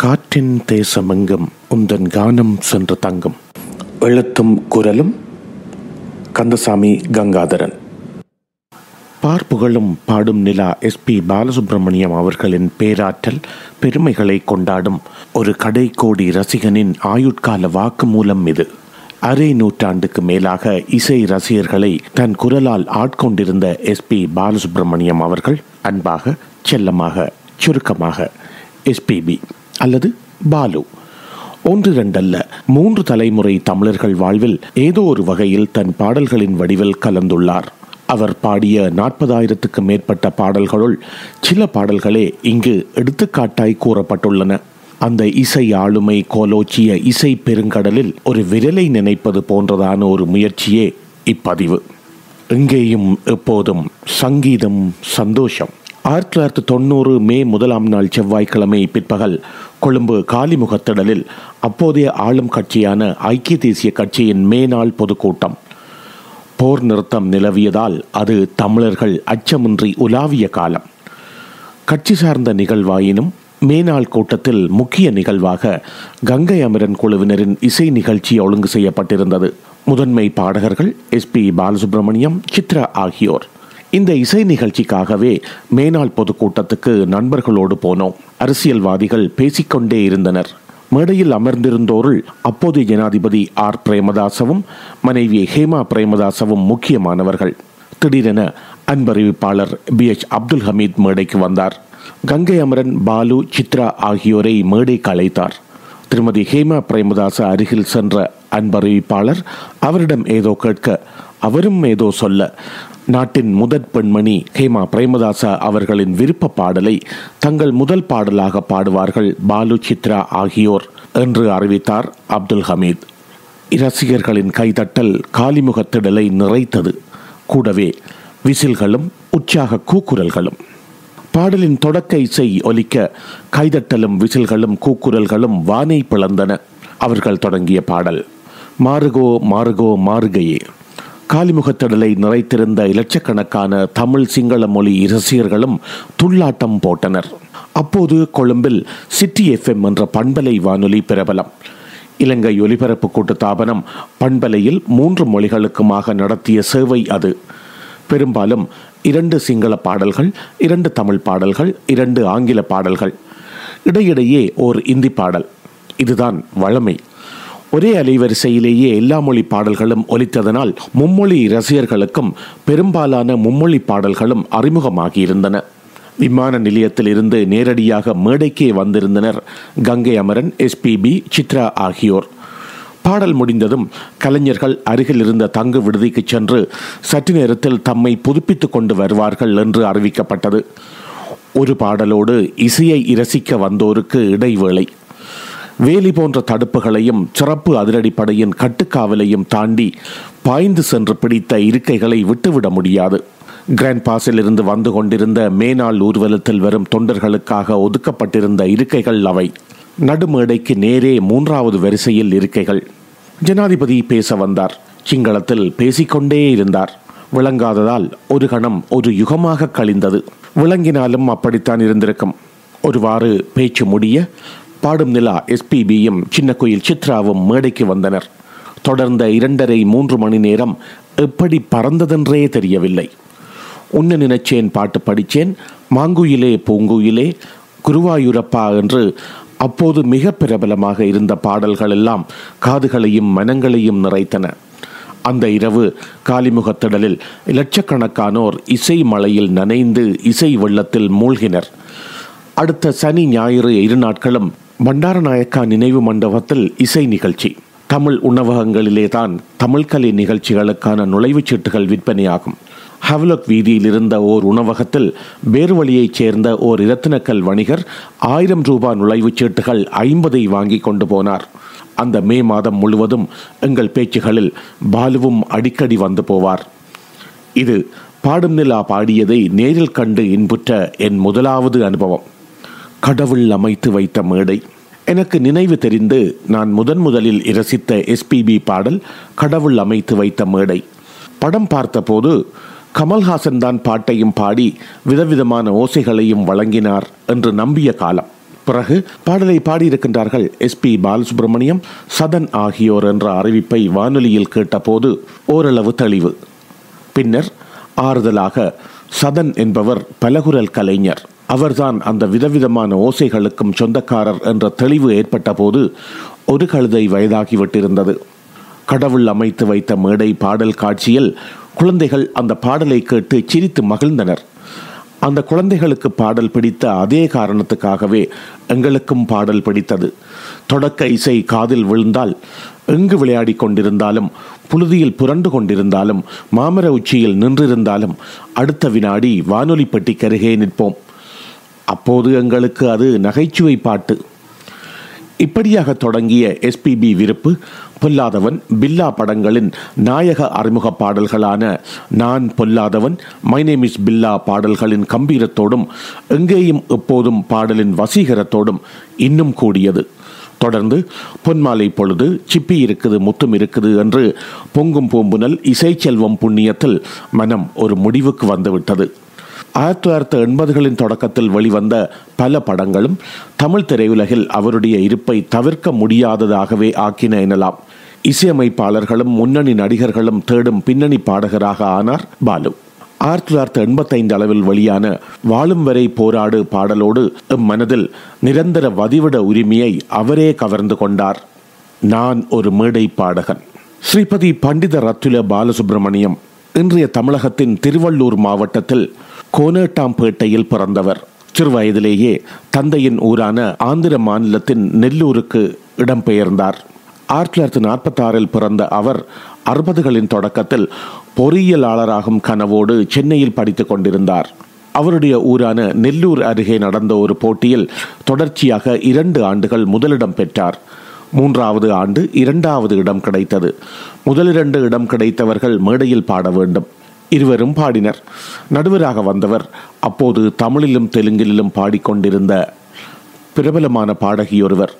காற்றின் தேசமெங்கும் உந்தன் கானம் சென்று தங்கும். எழுத்தும் குரலும் கந்தசாமி கங்காதரன். பார்ப்புகளும் பாடும் நிலா எஸ்பி பாலசுப்ரமணியம் அவர்களின் பேராற்றல் பெருமைகளை கொண்டாடும் ஒரு கடைக்கோடி ரசிகனின் ஆயுட்கால வாக்குமூலம் இது. அரை நூற்றாண்டுக்கு மேலாக இசை ரசிகர்களை தன் குரலால் ஆட்கொண்டிருந்த எஸ்பி பாலசுப்ரமணியம் அவர்கள் அன்பாக செல்லமாக சுருக்கமாக எஸ்பிபி அல்லது பாலு. ஒன்று ரெண்டல்ல மூன்று தலைமுறை தமிழர்கள் வாழ்வில் ஏதோ ஒரு வகையில் தன் பாடல்களின் வடிவில் கலந்துள்ளார். அவர் பாடிய நாற்பதாயிரத்துக்கு மேற்பட்ட பாடல்களுள் சில பாடல்களே இங்கு எடுத்துக்காட்டாய் கூறப்பட்டுள்ளன. அந்த இசை ஆளுமை கோலோச்சிய இசை பெருங்கடலில் ஒரு விரலை நினைப்பது போன்றதான ஒரு முயற்சியே இப்பதிவு. எங்கேயும் எப்போதும் சங்கீதம் சந்தோஷம். ஆயிரத்தி தொள்ளாயிரத்தி தொண்ணூறு மே முதலாம் நாள் செவ்வாய்க்கிழமை பிற்பகல் கொழும்பு காலிமுகத்திடலில் அப்போதைய ஆளும் கட்சியான ஐக்கிய தேசிய கட்சியின் மேநாள் பொதுக்கூட்டம். போர் நிறுத்தம் நிலவியதால் அது தமிழர்கள் அச்சமின்றி உலாவிய காலம். கட்சி சார்ந்த நிகழ்வாயினும் மேனாள் கூட்டத்தில் முக்கிய நிகழ்வாக கங்கை அமரன் குழுவினரின் இசை நிகழ்ச்சி ஒழுங்கு செய்யப்பட்டிருந்தது. முதன்மை பாடகர்கள் எஸ் பி பாலசுப்ரமணியம் சித்ரா ஆகியோர். இந்த இசை நிகழ்ச்சிக்காகவே மேனாள் பொதுக்கூட்டத்துக்கு நண்பர்களோடு போனோம். அரசியல்வாதிகள் பேசிக்கொண்டே இருந்தனர். மேடையில் அமர்ந்திருந்தோருள் அப்போதைய ஜனாதிபதி ஆர். பிரேமதாசவும் மனைவி ஹேமா பிரேமதாசவும் முக்கியமானவர்கள். திடீரென அன்பறிவிப்பாளர் பி. எச். அப்துல் ஹமீத் மேடைக்கு வந்தார். கங்கை அமரன் பாலு சித்ரா ஆகியோரை மேடைக்கு அழைத்தார். திருமதி ஹேமா பிரேமதாச அருகில் சென்ற அன்பறிவிப்பாளர் அவரிடம் ஏதோ கேட்க அவரும் ஏதோ சொல்ல நாட்டின் முதற் பெண்மணி ஹேமா பிரேமதாசா அவர்களின் விருப்ப பாடலை தங்கள் முதல் பாடலாக பாடுவார்கள் பாலு சித்ரா ஆகியோர் என்று அறிவித்தார் அப்துல் ஹமீத். ரசிகர்களின் கைதட்டல் காலிமுகத்திடலை நிறைத்தது. கூடவே விசில்களும் உற்சாக கூக்குரல்களும். பாடலின் தொடக்க இசை ஒலிக்க கைதட்டலும் விசில்களும் கூக்குரல்களும் வானை பிளந்தன. அவர்கள் தொடங்கிய பாடல் மாறுகோ மாறுகோ மாறுகையே காலிமுகத்திடலை நிறைத்திருந்த இலட்சக்கணக்கான தமிழ் சிங்கள மொழி ரசிகர்களும் துள்ளாட்டம் போட்டனர். அப்போது கொழும்பில் சிட்டி எஃப்எம் என்ற பண்பலை வானொலி பிரபலம். இலங்கை ஒலிபரப்பு கூட்டுத்தாபனம் பண்பலையில் மூன்று மொழிகளுக்குமாக நடத்திய சேவை அது. பெரும்பாலும் இரண்டு சிங்கள பாடல்கள் இரண்டு தமிழ் பாடல்கள் இரண்டு ஆங்கில பாடல்கள். இடையிடையே ஓர் இந்தி பாடல். இதுதான் வழமை. ஒரே அலைவரிசையிலேயே எல்லா மொழி பாடல்களும் ஒலித்ததனால் மும்மொழி ரசிகர்களுக்கும் பெரும்பாலான மும்மொழி பாடல்களும் அறிமுகமாகியிருந்தன. விமான நிலையத்தில் இருந்து நேரடியாக மேடைக்கே வந்திருந்தனர் கங்கை அமரன் எஸ்பிபி சித்ரா ஆகியோர். பாடல் முடிந்ததும் கலைஞர்கள் அருகில் இருந்த தங்கு விடுதிக்கு சென்று சற்று நேரத்தில் தம்மை புதுப்பித்துக் கொண்டு வருவார்கள் என்று அறிவிக்கப்பட்டது. ஒரு பாடலோடு இசையை இரசிக்க வந்தோருக்கு இடைவேளை. வேலி போன்ற தடுப்புகளையும் சிறப்பு அதிரடிப்படையின் கட்டுக்காவலையும் தாண்டி பாய்ந்து சென்று பிடித்த இருக்கைகளை விட்டுவிட முடியாது. கிராண்ட் பாஸிலிருந்து வந்து கொண்டிருந்த மேனாள் ஊர்வலத்தில் வரும் தொண்டர்களுக்காக ஒதுக்கப்பட்டிருந்த இருக்கைகள் அவை. நடுமேடைக்கு நேரே மூன்றாவது வரிசையில் இருக்கைகள். ஜனாதிபதி பேச வந்தார். சிங்களத்தில் பேசிக்கொண்டே இருந்தார். விளங்காததால் ஒரு கணம் ஒரு யுகமாக கழிந்தது. விளங்கினாலும் அப்படித்தான் இருந்திருக்கும். ஒருவாறு பேச்சு முடிய பாடும் நிலா எஸ்பிபியும் சின்ன கோயில் சித்ராவும் மேடைக்கு வந்தனர். தொடர்ந்த இரண்டரை மூன்று மணி நேரம் எப்படி பறந்ததென்றே தெரியவில்லை. உன்ன நினைச்சேன் பாட்டு படித்தேன் மாங்குயிலே பூங்குயிலே குருவாயூரப்பா என்று அப்போது மிக பிரபலமாக இருந்த பாடல்கள் எல்லாம் காதுகளையும் மனங்களையும் நிறைத்தன. அந்த இரவு காலிமுகத்திடலில் லட்சக்கணக்கானோர் இசை மலையில் நனைந்து இசை வெள்ளத்தில் மூழ்கினர். அடுத்த சனி ஞாயிறு இரு நாட்களும் பண்டாரநாயக்கா நினைவு மண்டபத்தில் இசை நிகழ்ச்சி. தமிழ் உணவகங்களிலே தான் தமிழ்கலை நிகழ்ச்சிகளுக்கான நுழைவுச் சீட்டுகள் விற்பனையாகும். ஹவ்லக் வீதியில் இருந்த ஓர் உணவகத்தில் பேர்வழியைச் சேர்ந்த ஓர் இரத்தினக்கல் வணிகர் ஆயிரம் ரூபாய் நுழைவுச் சீட்டுகள் ஐம்பதை வாங்கி கொண்டு போனார். அந்த மே மாதம் முழுவதும் எங்கள் பேச்சுகளில் பாலுவும் அடிக்கடி வந்து போவார். இது பாடும் நிலா பாடியதை நேரில் கண்டு இன்புற்ற என் முதலாவது அனுபவம். கடவுள் அமைத்து வைத்த மேடை. எனக்கு நினைவு தெரிந்து நான் முதன் முதலில் இரசித்த எஸ்பிபி பாடல் கடவுள் அமைத்து வைத்த மேடை படம் பார்த்தபோது கமல்ஹாசன் தான் பாட்டையும் பாடி விதவிதமான ஓசைகளையும் வழங்கினார் என்று நம்பிய காலம். பிறகு பாடலை பாடியிருக்கின்றார்கள் எஸ் பி பாலசுப்ரமணியம் சதன் ஆகியோர் என்ற அறிவிப்பை வானொலியில் கேட்டபோது ஓரளவு தெளிவு. பின்னர் ஆறுதலாக சதன் என்பவர் பலகுரல் கலைஞர். அவர்தான் அந்த விதவிதமான ஓசைகளுக்கும் சொந்தக்காரர் என்ற தெளிவு ஏற்பட்டபோது ஒரு கழுதை வயதாகிவிட்டிருந்தது. கடவுள் அமைத்து வைத்த மேடை பாடல் காட்சியில் குழந்தைகள் அந்த பாடலை கேட்டு சிரித்து மகிழ்ந்தனர். அந்த குழந்தைகளுக்கு பாடல் பிடித்த அதே காரணத்துக்காகவே எங்களுக்கும் பாடல் பிடித்தது. தொடக்க இசை காதில் விழுந்தால் எங்கு விளையாடி கொண்டிருந்தாலும் புழுதியில் புரண்டு கொண்டிருந்தாலும் மாமர உச்சியில் நின்றிருந்தாலும் அடுத்த வினாடி வானொலி பெட்டிக்கருகே நிற்போம். அப்போது எங்களுக்கு அது நகைச்சுவை பாட்டு. இப்படியாக தொடங்கிய எஸ்பிபி விருப்பு பொல்லாதவன் பில்லா படங்களின் நாயக அறிமுக பாடல்களான நான் பொல்லாதவன் மை நேம் இஸ் பில்லா பாடல்களின் கம்பீரத்தோடும் எங்கேயும் எப்போதும் பாடலின் வசீகரத்தோடும் இன்னும் கூடியது. தொடர்ந்து பொன்மாலை பொழுது சிப்பி இருக்குது முத்தும் இருக்குது என்று பொங்கும் பூம்புனல் இசைச்செல்வம் புண்ணியத்தில் மனம் ஒரு முடிவுக்கு வந்துவிட்டது. ஆயிரத்தி தொள்ளாயிரத்தி எண்பதுகளின் தொடக்கத்தில் வெளிவந்த பல படங்களும் தமிழ் திரையுலகில் அவருடைய இருப்பை தவிர்க்க முடியாததாகவே ஆக்கின எனலாம். இசையமைப்பாளர்களும் முன்னணி நடிகர்களும் தேடும் பின்னணி பாடகராக ஆனார் பாலு. ஆயிரத்தி தொள்ளாயிரத்தி எண்பத்தைந்து அளவில் வெளியான வாழும் வரை போராடு பாடலோடு மனதில் நிரந்தர வதிவிட உரிமையை அவரே கவர்ந்து கொண்டார். நான் ஒரு மேடை பாடகன். ஸ்ரீபதி பண்டித ரத்துல பாலசுப்ரமணியம். இன்றைய தமிழகத்தின் திருவள்ளூர் மாவட்டத்தில் கோனேட்டாம்பேட்டையில் பிறந்தவர். சிறுவயதிலேயே தந்தையின் ஊரான ஆந்திர மாநிலத்தின் நெல்லூருக்கு இடம்பெயர்ந்தார். ஆயிரத்தி தொள்ளாயிரத்தி நாற்பத்தி ஆறில் பிறந்த அவர் அறுபதுகளின் தொடக்கத்தில் பொறியியலாளராகும் கனவோடு சென்னையில் படித்துக் கொண்டிருந்தார். அவருடைய ஊரான நெல்லூர் அருகே நடந்த ஒரு போட்டியில் தொடர்ச்சியாக இரண்டு ஆண்டுகள் முதலிடம் பெற்றார். மூன்றாவது ஆண்டு இரண்டாவது இடம் கிடைத்தது. முதலிரண்டு இடம் கிடைத்தவர்கள் மேடையில் பாட வேண்டும். இருவரும் பாடினர். நடுவராக வந்தவர் அப்போது தமிழிலும் தெலுங்கிலும் பாடிக்கொண்டிருந்த பிரபலமான பாடகியொருவர்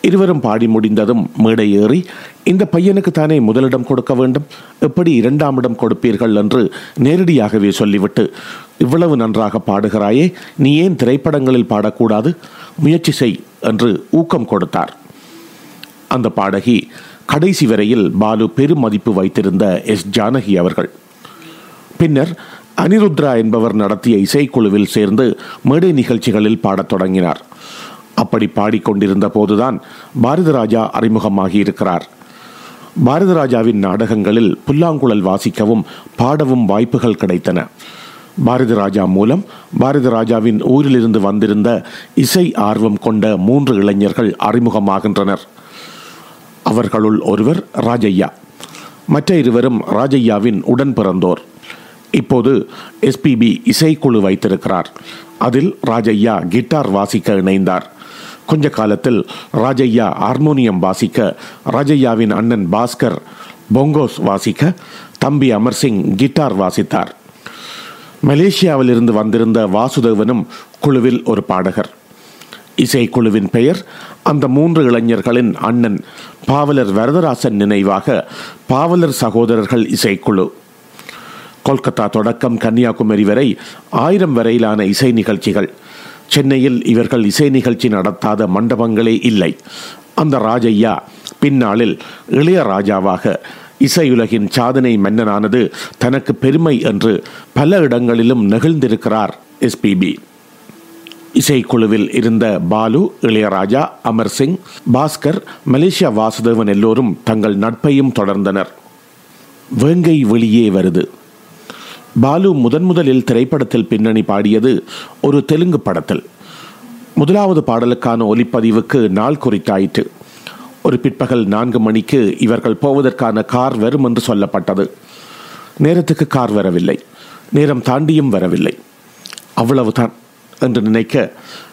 இருவரும் பாடி முடிந்ததும் மேடை ஏறி இந்த பையனுக்கு தானே முதலிடம் கொடுக்க வேண்டும்? எப்படி இரண்டாம் இடம் கொடுப்பீர்கள்? என்று நேரடியாகவே சொல்லிவிட்டு இவ்வளவு நன்றாக பாடுகிறாயே நீ ஏன் திரைப்படங்களில் பாடக்கூடாது? முயற்சி செய் என்று ஊக்கம் கொடுத்தார். அந்த பாடகி. கடைசி வரையில் பாலு பெருமதிப்பு வைத்திருந்த எஸ் ஜானகி அவர்கள். பின்னர் அனிருத்ரா என்பவர் நடத்திய இசைக்குழுவில் சேர்ந்து மேடை நிகழ்ச்சிகளில் பாடத் தொடங்கினார். அப்படி பாடிக்கொண்டிருந்த போதுதான் பாரதிராஜா அறிமுகமாகி இருக்கிறார் பாரதிராஜாவின் நாடகங்களில் புல்லாங்குழல் வாசிக்கவும் பாடவும் வாய்ப்புகள் கிடைத்தன. பாரதிராஜா மூலம் பாரதிராஜாவின் ஊரிலிருந்து வந்திருந்த இசை ஆர்வம் கொண்ட மூன்று இளைஞர்கள் அறிமுகமாகின்றனர். அவர்களுள் ஒருவர் ராஜையா மற்ற இருவரும் ராஜையாவின் உடன் பிறந்தோர். இப்போது எஸ்பிபி இசைக்குழு வைத்திருக்கிறார். அதில் ராஜையா கிட்டார் வாசிக்க இணைந்தார். கொஞ்ச காலத்தில் ராஜையா ஹார்மோனியம் வாசிக்க ராஜையாவின் அண்ணன் பாஸ்கர் பொங்கோஸ் வாசிக்க தம்பி அமர்சிங் கிட்டார் வாசித்தார். மலேசியாவிலிருந்து வந்திருந்த வாசுதேவனும் குழுவில் ஒரு பாடகர். இசைக்குழுவின் பெயர் அந்த மூன்று இளைஞர்களின் அண்ணன் பாவலர் வரதராசன் நினைவாக பாவலர் சகோதரர்கள் இசைக்குழு. கொல்கத்தா தொடக்கம் கன்னியாகுமரி வரை ஆயிரம் வரையிலான இசை நிகழ்ச்சிகள். சென்னையில் இவர்கள் இசை நிகழ்ச்சி நடத்தாத மண்டபங்களே இல்லை. அந்த ராஜையா பின்னாளில் இளையராஜாவாக இசையுலகின் சாதனை மன்னனானது தனக்கு பெருமை என்று பல இடங்களிலும் நெகிழ்ந்திருக்கிறார் எஸ்பிபி இசைக்குழுவில் இருந்த பாலு இளையராஜா அமர் சிங் பாஸ்கர் மலேசியா வாசுதேவன் எல்லோரும் தங்கள் நட்பையும் தொடர்ந்தனர். வேங்கை வெளியே வருது. பாலு முதன் முதலில் திரைப்படத்தில் பின்னணி பாடியது ஒரு தெலுங்கு படத்தில். முதலாவது பாடலுக்கான ஒலிப்பதிவுக்கு நாள் குறித்தாயிற்று. ஒரு பிற்பகல் நான்கு மணிக்கு இவர்கள் போவதற்கான கார் வரும் என்று சொல்லப்பட்டது. நேரத்துக்கு கார் வரவில்லை. நேரம் தாண்டியும் வரவில்லை. அவ்வளவுதான். என்று நினைக்க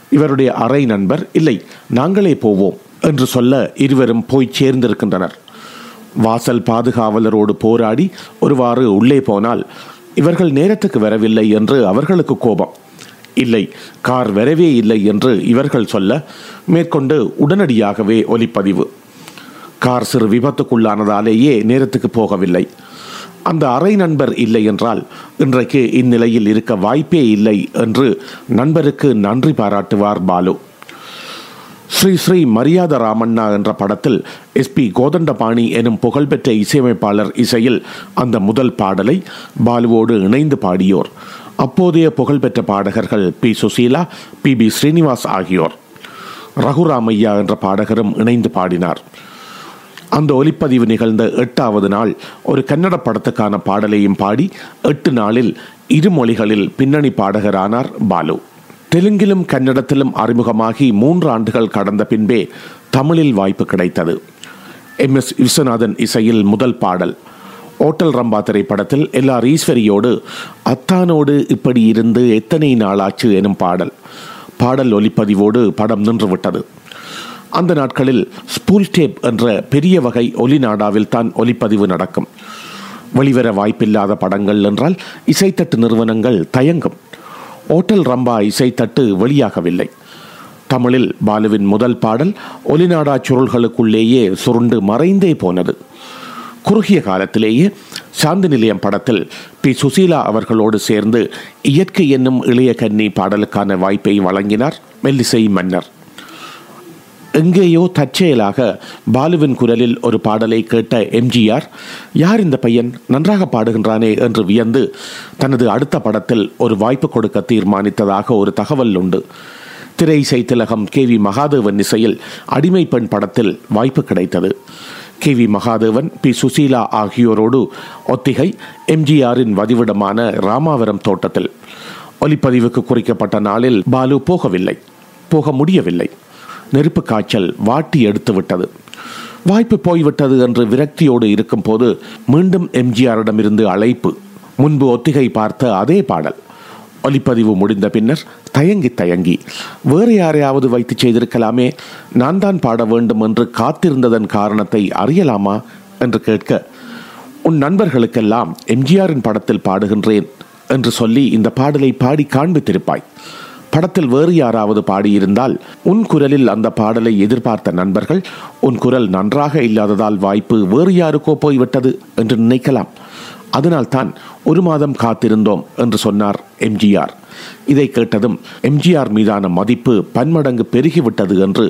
இவருடைய அறை நண்பர் இல்லை நாங்களே போவோம் என்று சொல்ல இருவரும் போய் சேர்ந்திருக்கின்றனர். வாசல் பாதுகாவலரோடு போராடி ஒருவாறு உள்ளே போனால் இவர்கள் நேரத்துக்கு வரவில்லை என்று அவர்களுக்கு கோபம். இல்லை கார் வரவே இல்லை என்று இவர்கள் சொல்ல மேற்கொண்டு உடனடியாகவே ஒலிப்பதிவு. கார் சிறு விபத்துக்குள்ளானதாலேயே நேரத்துக்கு போகவில்லை. அந்த அறை நண்பர் இல்லை என்றால் இன்றைக்கு இந்நிலையில் இருக்க வாய்ப்பே இல்லை என்று நண்பருக்கு நன்றி பாராட்டுவார் பாலு. ஸ்ரீ ஸ்ரீ மரியாத ராமண்ணா என்ற படத்தில் எஸ்பி கோதண்டபாணி எனும் புகழ்பெற்ற இசையமைப்பாளர் இசையில் அந்த முதல் பாடலை பாலுவோடு இணைந்து பாடியோர். அப்போதைய புகழ்பெற்ற பாடகர்கள் P Susheela P B Srinivas ஆகியோர். ரகுராமையா என்ற பாடகரும் இணைந்து பாடினார். அந்த ஒலிப்பதிவு நிகழ்ந்த எட்டாவது நாள் ஒரு கன்னட படத்துக்கான பாடலையும் பாடி எட்டு நாளில் இரு மொழிகளில் பின்னணி பாடகரானார் பாலு. தெலுங்கிலும் கன்னடத்திலும் அறிமுகமாகி மூன்று ஆண்டுகள் கடந்த பின்பே தமிழில் வாய்ப்பு கிடைத்தது. எம். எஸ். விஸ்வநாதன் இசையில் முதல் பாடல். ஓட்டல் ரம்பா திரைப்படத்தில் எல்லார் ஈஸ்வரியோடு அத்தானோடு இப்படி இருந்து எத்தனை நாளாச்சு எனும் பாடல். பாடல் ஒலிப்பதிவோடு படம் நின்றுவிட்டது. அந்த நாட்களில் ஸ்பூல் டேப் என்ற பெரிய வகை ஒலி நாடாவில் தான் ஒலிப்பதிவு நடக்கும். வெளிவர வாய்ப்பில்லாத படங்கள் என்றால் இசைத்தட்டு நிறுவனங்கள் தயங்கும். ஓட்டல் ரம்பா இசைத்தட்டு வெளியாகவில்லை. தமிழில் பாலுவின் முதல் பாடல் ஒலிநாடா சுருள்களுக்குள்ளேயே சுருண்டு மறைந்தே போனது. குறுகிய காலத்திலேயே சாந்தி நிலையம் படத்தில் பி. சுசீலா அவர்களோடு சேர்ந்து இயற்கை என்னும் இளைய கன்னி பாடலுக்கான வாய்ப்பை வழங்கினார் மெல்லிசை மன்னர். எங்கேயோ தற்செயலாக பாலுவின் குரலில் ஒரு பாடலை கேட்ட எம்ஜிஆர் யார் இந்த பையன்? நன்றாக பாடுகின்றானே என்று வியந்து தனது அடுத்த படத்தில் ஒரு வாய்ப்பு கொடுக்க தீர்மானித்ததாக ஒரு தகவல் உண்டு. திரை இசை திலகம் கே வி மகாதேவன் இசையில் அடிமை பெண் படத்தில் வாய்ப்பு கிடைத்தது. K V Mahadevan P Susheela ஆகியோரோடு ஒத்திகை எம்ஜிஆரின் வதிவிடமான ராமாவரம் தோட்டத்தில். ஒலிப்பதிவுக்கு குறிக்கப்பட்ட நாளில் பாலு போகவில்லை. போக முடியவில்லை. நெருப்பு காய்ச்சல் வாட்டி எடுத்து விட்டது. வாய்ப்பு போய்விட்டது என்று விரக்தியோடு இருக்கும்போது மீண்டும் எம்ஜிஆரிடமிருந்து அழைப்பு. முன்பு ஒத்திகை பார்த்த அதே பாடல். ஒலிப்பதிவு முடிந்த பின்னர் தயங்கி தயங்கி. வேறு யாரையாவது வைத்து செய்திருக்கலாமே? நான் தான் பாட வேண்டும் என்று காத்திருந்ததன் காரணத்தை அறியலாமா என்று கேட்க உன் நண்பர்களுக்கெல்லாம் எம்ஜிஆரின் படத்தில் பாடுகின்றேன் என்று சொல்லி இந்த பாடலை பாடி காண்பித்திருப்பாய். படத்தில் வேறு யாராவது பாடியிருந்தால் உன் குரலில் அந்த பாடலை எதிர்பார்த்த நண்பர்கள் உன் குரல் நன்றாக இல்லாததால் வாய்ப்பு வேறு யாருக்கோ போய்விட்டது என்று நினைக்கலாம். அதனால்தான் ஒரு மாதம் காத்திருந்தோம் என்று சொன்னார் எம்ஜிஆர். இதை கேட்டதும் எம்ஜிஆர் மீதான மதிப்பு பன்மடங்கு பெருகிவிட்டது என்று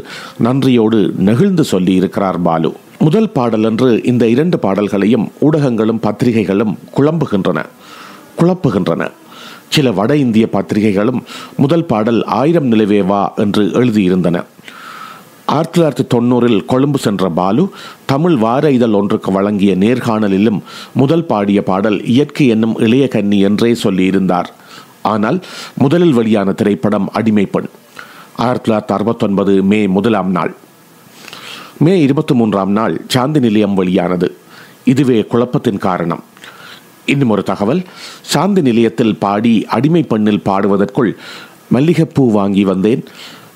நன்றியோடு நெகிழ்ந்து சொல்லி இருக்கிறார் பாலு. முதல் பாடல் என்று இந்த இரண்டு பாடல்களையும் ஊடகங்களும் பத்திரிகைகளும் குழம்புகின்றன. குழப்புகின்றன. சில வட இந்திய பத்திரிகைகளும் முதல் பாடல் ஆயிரம் நிலவே வா என்று எழுதியிருந்தன. ஆயிரத்தி தொள்ளாயிரத்தி தொண்ணூறில் கொழும்பு சென்ற பாலு தமிழ் வார இதழ் ஒன்றுக்கு வழங்கிய நேர்காணலிலும் முதல் பாடிய பாடல் இயற்கை என்னும் இளைய கன்னி என்றே சொல்லியிருந்தார். ஆனால் முதலில் வெளியான திரைப்படம் அடிமைப்பெண் ஆயிரத்தி தொள்ளாயிரத்தி அறுபத்தொன்பது மே முதலாம் நாள். மே இருபத்தி மூன்றாம் நாள் சாந்தி நிலையம் வெளியானது. இதுவே குழப்பத்தின் காரணம். இன்னும் ஒரு தகவல். சாந்தி நிலையத்தில் பாடி அடிமை பெண்ணில் பாடுவதற்குள் மல்லிகைப்பூ வாங்கி வந்தேன்.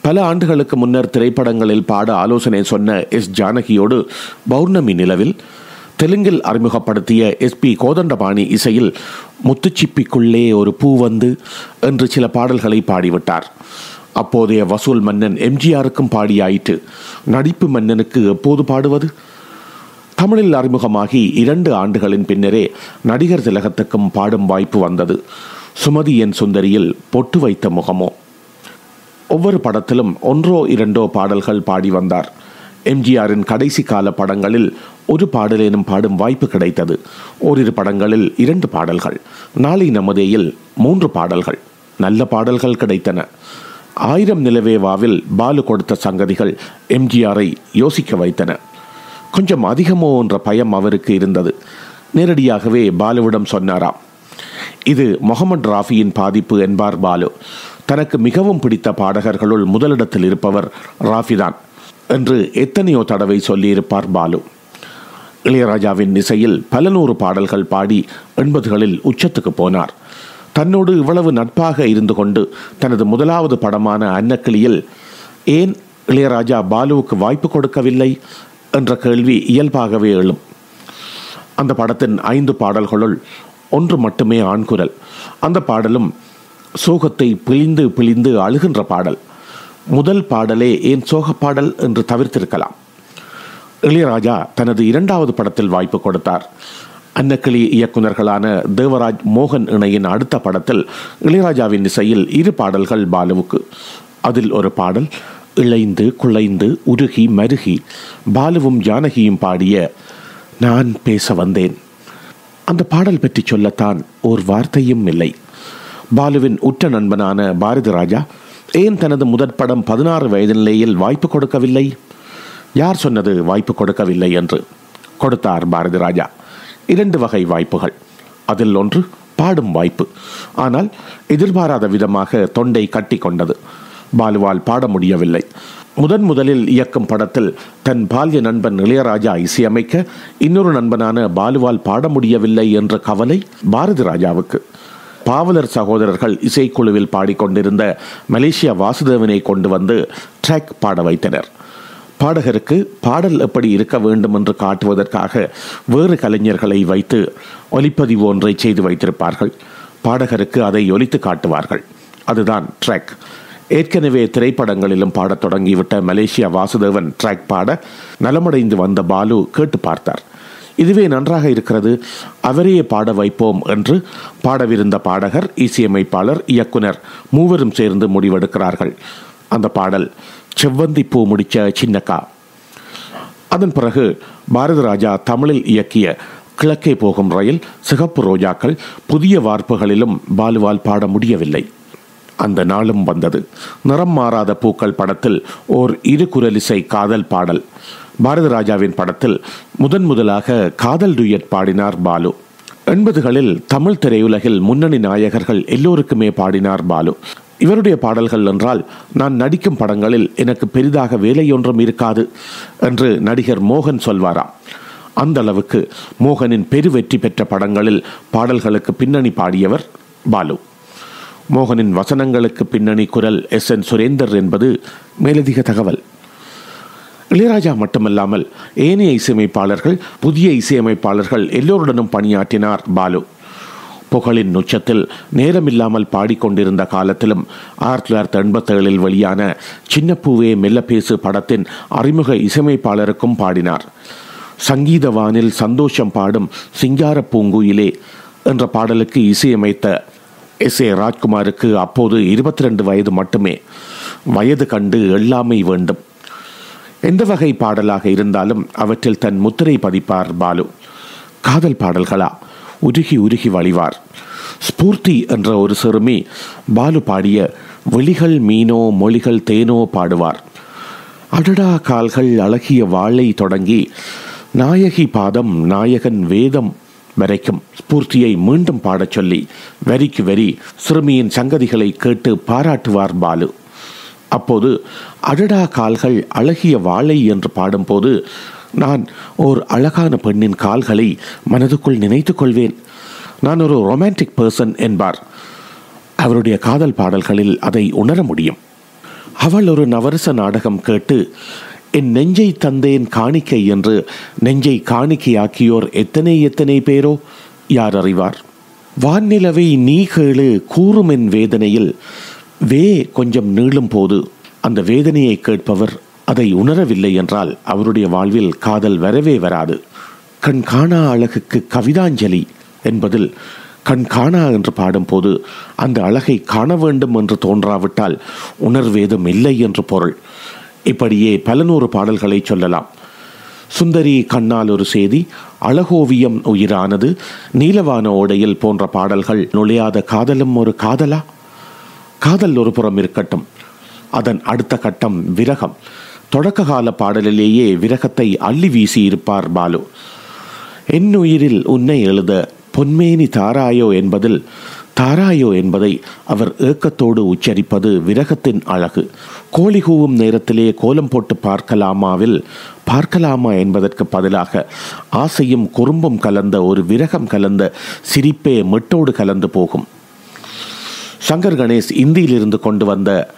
பல ஆண்டுகளுக்கு முன்னர் திரைப்படங்களில் பாட ஆலோசனை சொன்ன எஸ் ஜானகியோடு பௌர்ணமி நிலவில் தெலுங்கில் அறிமுகப்படுத்திய எஸ் பி கோதண்டபாணி இசையில் முத்துச்சிப்பிக்குள்ளே ஒரு பூ வந்து என்று சில பாடல்களை பாடிவிட்டார். அப்போதைய வசூல் மன்னன் எம்ஜிஆருக்கும் பாடியாயிற்று. நடிப்பு மன்னனுக்கு எப்போது பாடுவது? தமிழில் அறிமுகமாகி இரண்டு ஆண்டுகளின் பின்னரே நடிகர் திலகத்துக்கும் பாடும் வாய்ப்பு வந்தது. சுமதி என் சுந்தரியில் பொட்டு வைத்த முகமோ. ஒவ்வொரு படத்திலும் ஒன்றோ இரண்டோ பாடல்கள் பாடி வந்தார். எம்ஜிஆரின் கடைசி கால படங்களில் ஒரு பாடலேனும் பாடும் வாய்ப்பு கிடைத்தது. ஓரிரு படங்களில் இரண்டு பாடல்கள் நாளை நமதேயில் மூன்று பாடல்கள் நல்ல பாடல்கள் கிடைத்தன. ஆயிரம் நிலவேவாவில் பாலு கொடுத்த சங்கதிகள் எம்ஜிஆரை யோசிக்க வைத்தன. கொஞ்சம் அதிகமோ என்ற பயம் அவருக்கு இருந்தது. நேரடியாகவே பாலுவிடம் சொன்னாராம் இது முகமது ராஃபியின் பாதிப்பு என்பார் பாலு. தனக்கு மிகவும் பிடித்த பாடகர்களுள் முதலிடத்தில் இருப்பவர் ராஃபிதான் என்று எத்தனையோ தடவை சொல்லியிருப்பார் பாலு. இளையராஜாவின் இசையில் பல நூறு பாடல்கள் பாடி எண்பதுகளில் உச்சத்துக்கு போனார். தன்னோடு இவ்வளவு நட்பாக இருந்து கொண்டு தனது முதலாவது படமான அன்னக்கிளியில் ஏன் இளையராஜா பாலுவுக்கு வாய்ப்பு கொடுக்கவில்லை? என்ற கேள்வி இயல்பாகவே எழும். அந்த படத்தின் ஐந்து பாடல்களுள் ஒன்று மட்டுமே ஆண்குரல் அந்த பாடலும் சோகத்தை பிழிந்து பிழிந்து அழுகின்ற பாடல். முதல் பாடலே ஏன் சோக பாடல் என்று தவிர்த்திருக்கலாம். இளையராஜா தனது இரண்டாவது படத்தில் வாய்ப்பு கொடுத்தார். அன்னக்கிளி இயக்குநர்களான தேவராஜ் மோகன் இணையின் அடுத்த படத்தில் இளையராஜாவின் இசையில் இரு பாடல்கள் பாலுவுக்கு. அதில் ஒரு பாடல் இழைந்து குழைந்து உருகி மருகி பாலுவும் ஜானகியும் பாடிய நான் பேச வந்தேன். அந்த பாடல் பற்றி சொல்லத்தான் ஓர் வார்த்தையும் இல்லை. பாலுவின் உற்ற நண்பனான பாரதி ராஜா ஏன் தனது முதற் படம் பதினாறு வயது வாய்ப்பு கொடுக்கவில்லை? யார் சொன்னது வாய்ப்பு கொடுக்கவில்லை என்று? கொடுத்தார் பாரதி ராஜா இரண்டு வகை வாய்ப்புகள். அதில் ஒன்று பாடும் வாய்ப்பு. ஆனால் எதிர்பாராத விதமாக தொண்டை கட்டி கொண்டது. பாலுவால் பாட முடியவில்லை. முதன் முதலில் இயக்கும் படத்தில் தன் பால்ய நண்பன் இளையராஜா இசையமைக்க இன்னொரு நண்பனான பாலுவால் பாட முடியவில்லை என்ற கவலை பாரதி ராஜாவுக்கு. பாவலர் சகோதரர்கள் இசைக்குழுவில் பாடிக்கொண்டிருந்த மலேசியா வாசுதேவனை கொண்டு வந்து ட்ராக் பாட வைத்தனர். பாடகருக்கு பாடல் எப்படி இருக்க வேண்டும் என்று காட்டுவதற்காக வேறு கலைஞர்களை வைத்து ஒலிப்பதிவு ஒன்றை செய்து வைத்திருப்பார்கள். பாடகருக்கு அதை ஒலித்து காட்டுவார்கள். அதுதான் ட்ராக் ஏற்கனவே திரைப்படங்களிலும் பாடத் தொடங்கிவிட்ட மலேசியா வாசுதேவன் ட்ராக் பாட நலமடைந்து வந்த பாலு கேட்டு பார்த்தார். இதுவே நன்றாக இருக்கிறது. அவரையே பாட வைப்போம் என்று பாடவிருந்த பாடகர் இசையமைப்பாளர் இயக்குனர் மூவரும் சேர்ந்து முடிவெடுக்கிறார்கள். அந்த பாடல் செவ்வந்தி பூ முடிச்ச சின்னக்கா. அதன் பிறகு பாரதி ராஜா தமிழில் இயக்கிய கிழக்கே போகும் ரயில் சிகப்பு ரோஜாக்கள் புதிய வார்ப்புகளிலும் பாலுவால் பாட முடியவில்லை. அந்த நாளும் வந்தது. நிறம் மாறாத பூக்கள் படத்தில் ஓர் இரு குரலிசை காதல் பாடல். பாரத ராஜாவின் படத்தில் முதன் முதலாக காதல் டுயட் பாடினார் பாலு. எண்பதுகளில் தமிழ் திரையுலகில் முன்னணி நாயகர்கள் எல்லோருக்குமே பாடினார் பாலு. இவருடைய பாடல்கள் என்றால் நான் நடிக்கும் படங்களில் எனக்கு பெரிதாக வேலை ஒன்றும் இருக்காது என்று நடிகர் மோகன் சொல்வாராம் அந்த அளவுக்கு மோகனின் பெருவெற்றி பெற்ற படங்களில் பாடல்களுக்கு பின்னணி பாடியவர் பாலு. மோகனின் வசனங்களுக்கு பின்னணி குரல் எஸ் என் சுரேந்தர் என்பது மேலதிக தகவல். இளையராஜா மட்டுமல்லாமல் ஏனைய இசையமைப்பாளர்கள் புதிய இசையமைப்பாளர்கள் எல்லோருடனும் பணியாற்றினார் பாலு. புகழின் உச்சத்தில் நேரமில்லாமல் பாடிக்கொண்டிருந்த காலத்திலும் ஆயிரத்தி தொள்ளாயிரத்தி எண்பத்தேழில் வெளியான சின்னப்பூவே மெல்ல பேசு படத்தின் அறிமுக இசையமைப்பாளருக்கும் பாடினார். சங்கீதவானில் சந்தோஷம் பாடும் சிங்கார பூங்குயிலே என்ற பாடலுக்கு இசையமைத்த எஸ் ஏ ராஜ்குமாருக்கு அப்போது இருபத்தி ரெண்டு வயது மட்டுமே. வயது கண்டு எல்லாமை வேண்டும். எந்த வகை பாடலாக இருந்தாலும் அவற்றில் தன் முத்திரை பதிப்பார் பாலு. காதல் பாடல்களா? உருகி உருகி வழிவார். ஸ்பூர்த்தி என்ற ஒரு சிறுமி பாலு பாடிய வெளிகள் மீனோ மொழிகள் தேனோ பாடுவார். அடடா கால்கள் அழகிய வாழை தொடங்கி நாயகி பாதம் நாயகன் வேதம் வரைக்கும் ஸ்பூர்த்தியை மீண்டும் பாடச் சொல்லி வரிக்கு வரி சிறுமியின் சங்கதிகளை கேட்டு பாராட்டுவார் பாலு. அப்போது அடடா கால்கள் அழகிய வாழை என்று பாடும்போது நான் ஓர் அழகான பெண்ணின் கால்களை மனதுக்குள் நினைத்து கொள்வேன். நான் ஒரு ரொமான்டிக் பர்சன் என்பார். அவருடைய காதல் பாடல்களில் அதை உணர முடியும். அவள் ஒரு நவரச நாடகம் கேட்டு என் நெஞ்சை தந்தேன் காணிக்கை என்று நெஞ்சை காணிக்கையாக்கியோர் எத்தனை எத்தனை பேரோ? யார் அறிவார்? வான்நிலவை நீ கேளு கூறும் என் வேதனையில். வே கொஞ்சம் நீளும் போது. அந்த வேதனையை கேட்பவர் அதை உணரவில்லை என்றால் அவருடைய வாழ்வில் காதல் வரவே வராது. கண் காணா அழகுக்கு கவிதாஞ்சலி என்பதில் கண் காணா என்று பாடும்போது அந்த அழகை காண வேண்டும் என்று தோன்றாவிட்டால் உணர்வேதும் இல்லை என்று பொருள். இப்படியே பல நூறு பாடல்களை சொல்லலாம். சுந்தரி கண்ணால் ஒரு செய்தி அழகோவியம் உயிரானது நீலவான ஓடையில் போன்ற பாடல்கள் நுழையாத காதலும் ஒரு காதலா? காதல் ஒரு புறம் இருக்கட்டும். அதன் அடுத்த கட்டம் விரகம். தொடக்க கால பாடலிலேயே விரகத்தை அள்ளி வீசி இருப்பார் பாலு. என் உயிரில் உன்னை எழுத பொன்மேனி தாராயோ என்பதில் தாராயோ என்பதை அவர் ஏக்கத்தோடு உச்சரிப்பது விரகத்தின் அழகு. கோழி கூவும் நேரத்திலே கோலம் போட்டு பார்க்கலாமாவில் பார்க்கலாமா என்பதற்கு பதிலாக ஆசையும் குறும்பும் கலந்த ஒரு விரகம் கலந்த சிரிப்பே மெட்டோடு கலந்து போகும். சங்கர் கணேஷ் இந்தியிலிருந்து கொண்டு வந்த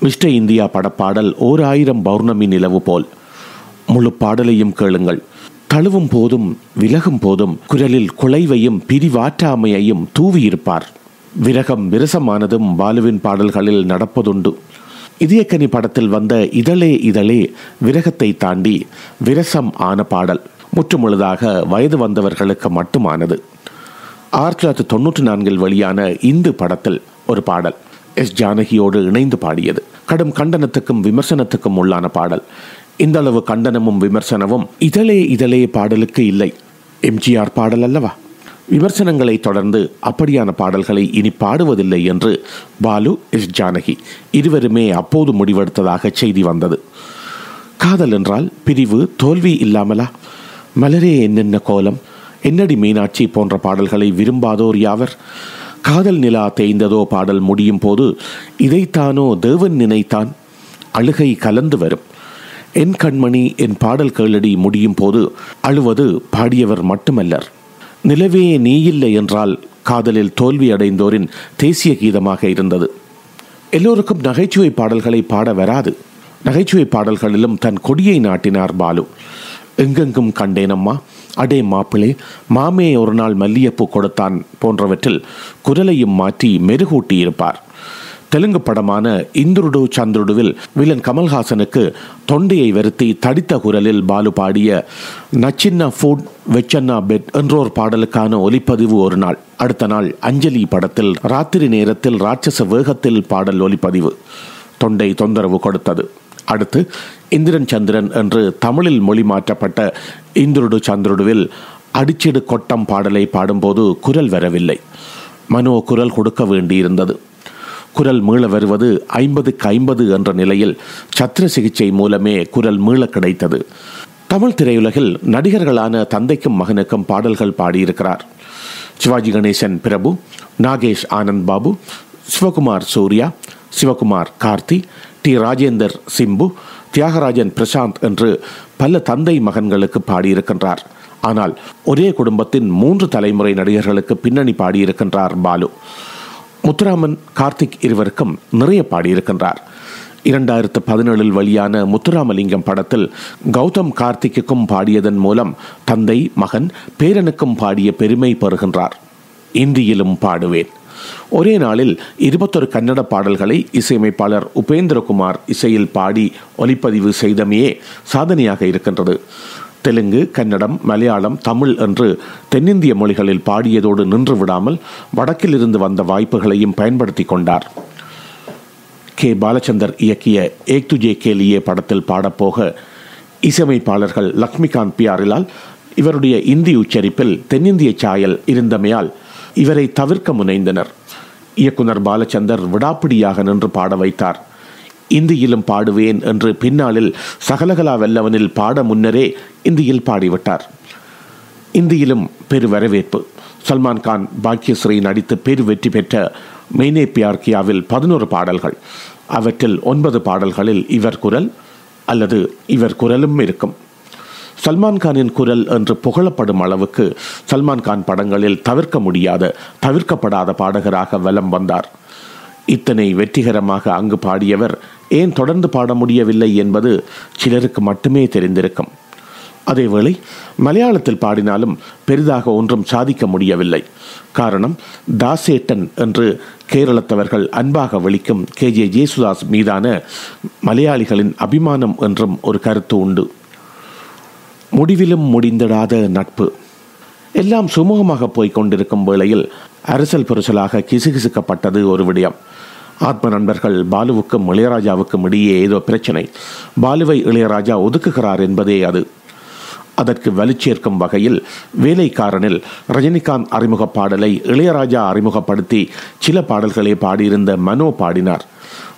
மிஸ்டர் இந்தியா படப்பாடல் ஓர் ஆயிரம் பௌர்ணமி நிலவு போல். முழு பாடலையும் கேளுங்கள். தழுவும் போதும் விலகும் போதும் குரலில் குலைவையும் பிரிவாற்றாமையையும் தூவியிருப்பார். விரகம் விரசமானதும் பாலுவின் பாடல்களில் நடப்பதுண்டு. இதயக்கனி படத்தில் வந்த இதழே இதழே விரகத்தை தாண்டி விரசம் ஆன பாடல் முற்றுமுழுதாக வயது வந்தவர்களுக்கு மட்டுமானது. ஆயிரத்தி தொள்ளாயிரத்தி தொண்ணூற்றி நான்கில் வெளியான இந்து படத்தில் ஒரு பாடல் எஸ். ஜானகியோடு இணைந்து பாடியது. கடும் கண்டனத்துக்கும் விமர்சனத்துக்கும் உள்ளான பாடல் இந்த அளவு கண்டனமும் விமர்சனமும் இதழே இதழே பாடலுக்கு இல்லை. எம்ஜிஆர் பாடல் அல்லவா? விமர்சனங்களை தொடர்ந்து அப்படியான பாடல்களை இனி பாடுவதில்லை என்று பாலு எஸ் ஜானகி இருவருமே அப்போது முடிவெடுத்ததாக செய்தி வந்தது. காதல் என்றால் பிரிவு தோல்வி இல்லாமலா? மலரே என்னென்ன கோலம்? என்னடி மீனாட்சி போன்ற பாடல்களை விரும்பாதோர் யாவர்? காதல் நிலா தேய்ந்ததோ பாடல் முடியும் போது இதைத்தானோ தேவன் நினைத்தான்? அழுகை கலந்து வரும். என் கண்மணி என் பாடல் கேளடி முடியும் போது அழுவது பாடியவர் மட்டுமல்லர். நிலவே நீயில்லை என்றால் காதலில் தோல்வி அடைந்தோரின் தேசிய கீதமாக இருந்தது. எல்லோருக்கும் நகைச்சுவை பாடல்களை பாட வராது. நகைச்சுவை பாடல்களிலும் தன் கொடியை நாட்டினார் பாலு. எங்கெங்கும் கண்டேனம்மா அடே மாப்பிளே மாமே ஒரு நாள் மல்லியப்பூ கொடுத்தான் போன்றவற்றில் குரலையும் மாற்றி மெருகூட்டியிருப்பார். தெலுங்கு படமான இந்துருடு சந்துருடுவில் வில்லன் கமல்ஹாசனுக்கு தொண்டையை வருத்தி தடித்த குரலில் பாலு பாடிய நச்சின்ன ஃபுட் வெச்சன்னா பெட் என்றோர் பாடலுக்கான ஒலிப்பதிவு ஒரு நாள் அடுத்த நாள் அஞ்சலி படத்தில் ராத்திரி நேரத்தில் ராட்சச வேகத்தில் பாடல் ஒலிப்பதிவு. தொண்டை தொந்தரவு கொடுத்தது. அடுத்து இந்திரன் சந்திரன் என்று தமிழில் மொழி மாற்றப்பட்ட இந்திருடு சந்திருடுவில் அடிச்சிடு கொட்டம் பாடலை பாடும்போது குரல் வரவில்லை. மனோ குரல் கொடுக்க வேண்டியிருந்தது. குரல் மீள வருவது ஐம்பதுக்கு ஐம்பது என்ற நிலையில் சத்திர சிகிச்சை மூலமே குரல் மீள கிடைத்தது. தமிழ் திரையுலகில் நடிகர்களான தந்தைக்கும் மகனுக்கும் பாடல்கள் பாடியிருக்கிறார். சிவாஜி கணேசன் பிரபு நாகேஷ் ஆனந்த் பாபு சிவகுமார் சூர்யா சிவகுமார் கார்த்தி டி ராஜேந்தர் சிம்பு தியாகராஜன் பிரசாந்த் என்று பல தந்தை மகன்களுக்கு பாடியிருக்கின்றார். ஆனால் ஒரே குடும்பத்தின் மூன்று தலைமுறை நடிகர்களுக்கு பின்னணி பாடியிருக்கின்றார் பாலு. முத்துராமன் கார்த்திக் இருவருக்கும் நிறைய பாடியிருக்கின்றார். இரண்டாயிரத்து பதினேழில் வெளியான முத்துராமலிங்கம் படத்தில் கௌதம் கார்த்திக்குக்கும் பாடியதன் மூலம் தந்தை மகன் பேரனுக்கும் பாடிய பெருமை பெறுகின்றார். இந்தியிலும் பாடுவேன். ஒரே நாளில் இருபத்தொரு கன்னட பாடல்களை இசையமைப்பாளர் உபேந்திரகுமார் இசையில் பாடி ஒலிப்பதிவு செய்தமையே சாதனையாக இருக்கின்றது. தெலுங்கு கன்னடம் மலையாளம் தமிழ் என்று தென்னிந்திய மொழிகளில் பாடியதோடு நின்று விடாமல் வடக்கிலிருந்து வந்த வாய்ப்புகளையும் பயன்படுத்தி கொண்டார். கே. பாலச்சந்தர் இயக்கிய ஏக் துஜே கேலியே படத்தில் பாடப்போக இசையமைப்பாளர்கள் லக்ஷ்மிகாந்த் பியாரிலால் இவருடைய இந்தி உச்சரிப்பில் தென்னிந்திய சாயல் இருந்தமையால் இவரை தவிர்க்க முனைந்தனர். இயக்குனர் பாலச்சந்தர் விடாப்பிடியாக நின்று பாட வைத்தார். இந்தியிலும் பாடுவேன் என்று பின்னாளில் சகலகலா வெல்லவனில் பாட முன்னரே இந்தியில் பாடிவிட்டார். இந்தியிலும் பெரு வரவேற்பு சல்மான் கான் பாக்யஸ்ரீ நடித்து பெரு வெற்றி பெற்ற மெய்னே பியார் கியாவில் பதினோரு பாடல்கள். அவற்றில் ஒன்பது பாடல்களில் இவர் குரல் அல்லது இவர் குரலும் இருக்கும். சல்மான் கானின் குரல் என்று புகழப்படும் அளவுக்கு சல்மான் கான் படங்களில் தவிர்க்க முடியாத தவிர்க்கப்படாத பாடகராக வலம் வந்தார். இத்தனை வெற்றிகரமாக அங்கு பாடியவர் ஏன் தொடர்ந்து பாட முடியவில்லை என்பது சிலருக்கு மட்டுமே தெரிந்திருக்கும். அதேவேளை மலையாளத்தில் பாடினாலும் பெரிதாக ஒன்றும் சாதிக்க முடியவில்லை. காரணம் தாசேட்டன் என்று கேரளத்தவர்கள் அன்பாக விളിக்கும் கே. ஜே. ஜேசுதாஸ் மீதான மலையாளிகளின் அபிமானம் என்றும் ஒரு கருத்து உண்டு. முடிவிலும் முடிந்திடாத நட்பு. எல்லாம் சுமூகமாக போய்க் கொண்டிருக்கும் வேளையில் அரசல் புரசலாக கிசுகிசுக்கப்பட்டது ஒரு விடயம். ஆத்ம நண்பர்கள் பாலுவுக்கும் இளையராஜாவுக்கும் இடையே ஏதோ பிரச்சனை. பாலுவை இளையராஜா ஒதுக்குகிறார் என்பதே அது. அதற்கு வலுச்சேர்க்கும் வகையில் வேலைக்காரனில் ரஜினிகாந்த் அறிமுக பாடலை இளையராஜா அறிமுகப்படுத்தி சில பாடல்களை பாடியிருந்த மனோ பாடினார்.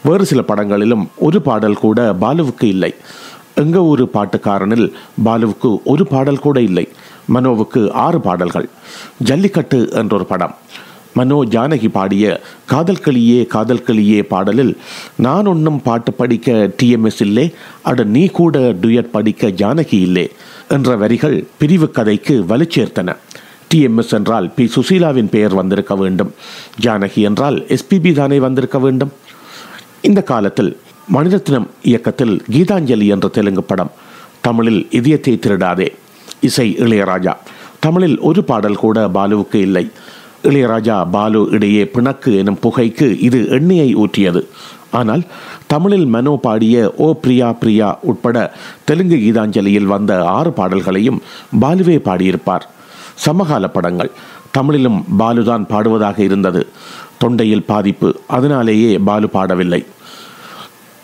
வேறு சில படங்களிலும் ஒரு பாடல் கூட பாலுவுக்கு இல்லை. எங்க ஊரு பாட்டுக்காரனில் பாலுவுக்கு ஒரு பாடல் கூட இல்லை. மனோவுக்கு ஆறு பாடல்கள். ஜல்லிக்கட்டு என்றொரு படம். மனோ ஜானகி பாடிய காதல் களியே காதல் களியே பாடலில் நான் ஒன்றும் பாட்டு படிக்க டிஎம்எஸ் இல்லை அட நீ கூட டுயட் படிக்க ஜானகி இல்லை என்ற வரிகள் பிரிவு கதைக்கு வலுச்சேர்த்தன. டிஎம்எஸ் என்றால் பி. சுசீலாவின் பெயர் வந்திருக்க வேண்டும். ஜானகி என்றால் எஸ்பிபி தானே வந்திருக்க வேண்டும். இந்த காலத்தில் மணிரத்னம் இயக்கத்தில் கீதாஞ்சலி என்ற தெலுங்கு படம் தமிழில் இதயத்தை திருடாதே இசை இளையராஜா. தமிழில் ஒரு பாடல் கூட பாலுவுக்கு இல்லை. இளையராஜா பாலு இடையே பிணக்கு எனும் புகைக்கு இது எண்ணெயை ஊற்றியது. ஆனால் தமிழில் மனோ பாடிய ஓ பிரியா பிரியா உட்பட தெலுங்கு கீதாஞ்சலியில் வந்த ஆறு பாடல்களையும் பாலுவே பாடியிருப்பார். சமகால படங்கள் தமிழிலும் பாலுதான் பாடுவதாக இருந்தது. தொண்டையில் பாதிப்பு அதனாலேயே பாலு பாடவில்லை.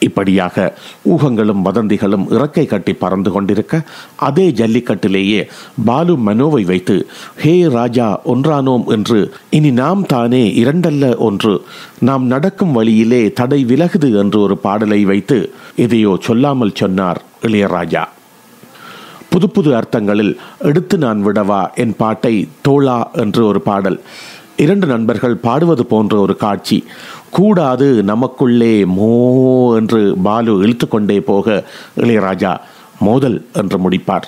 இப்படியாக ஊகங்களும் வதந்திகளும் இறக்கை கட்டி பறந்து கொண்டிருக்க அதே ஜல்லிக்கட்டிலேயே பாலு மனோவை வைத்து ஹே ராஜா ஒன்றானோம் என்று இனி நாம் தானே இரண்டல்ல ஒன்று நாம் நடக்கும் வழியிலே தடை விலகுது என்று ஒரு பாடலை வைத்து இதையோ சொல்லாமல் சொன்னார் இளையராஜா. புது புது அர்த்தங்களில் எடுத்து நான் விடவா என் பாட்டை தோளா என்று ஒரு பாடல். இரண்டு நண்பர்கள் பாடுவது போன்ற ஒரு காட்சி கூடாது நமக்குள்ளே மோ என்று பாலு இழுத்து கொண்டே போக இளையராஜா மோதல் என்று முடிப்பார்.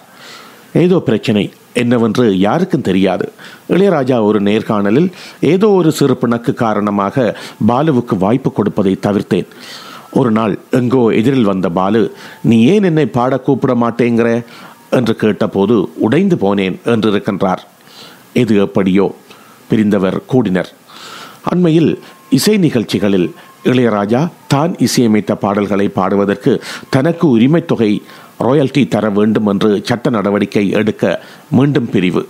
ஏதோ பிரச்சனை என்னவென்று யாருக்கும் தெரியாது. இளையராஜா ஒரு நேர்காணலில் ஏதோ ஒரு சிறு பிணக்கு காரணமாக பாலுவுக்கு வாய்ப்பு கொடுப்பதை தவிர்த்தேன். ஒரு நாள் எங்கோ எதிரில் வந்த பாலு நீ ஏன் என்னை பாட கூப்பிட மாட்டேங்கிற? என்று கேட்டபோது உடைந்து போனேன் என்று இருக்கின்றார் இது எப்படியோ பிரிந்தவர் கூடினர். அண்மையில் இசை நிகழ்ச்சிகளில் இளையராஜா தான் இசையமைத்த பாடல்களை பாடுவதற்கு தனக்கு உரிமை தொகை ராயல்டி தர வேண்டும் என்று சட்ட நடவடிக்கை எடுக்க மீண்டும் பிரிவு.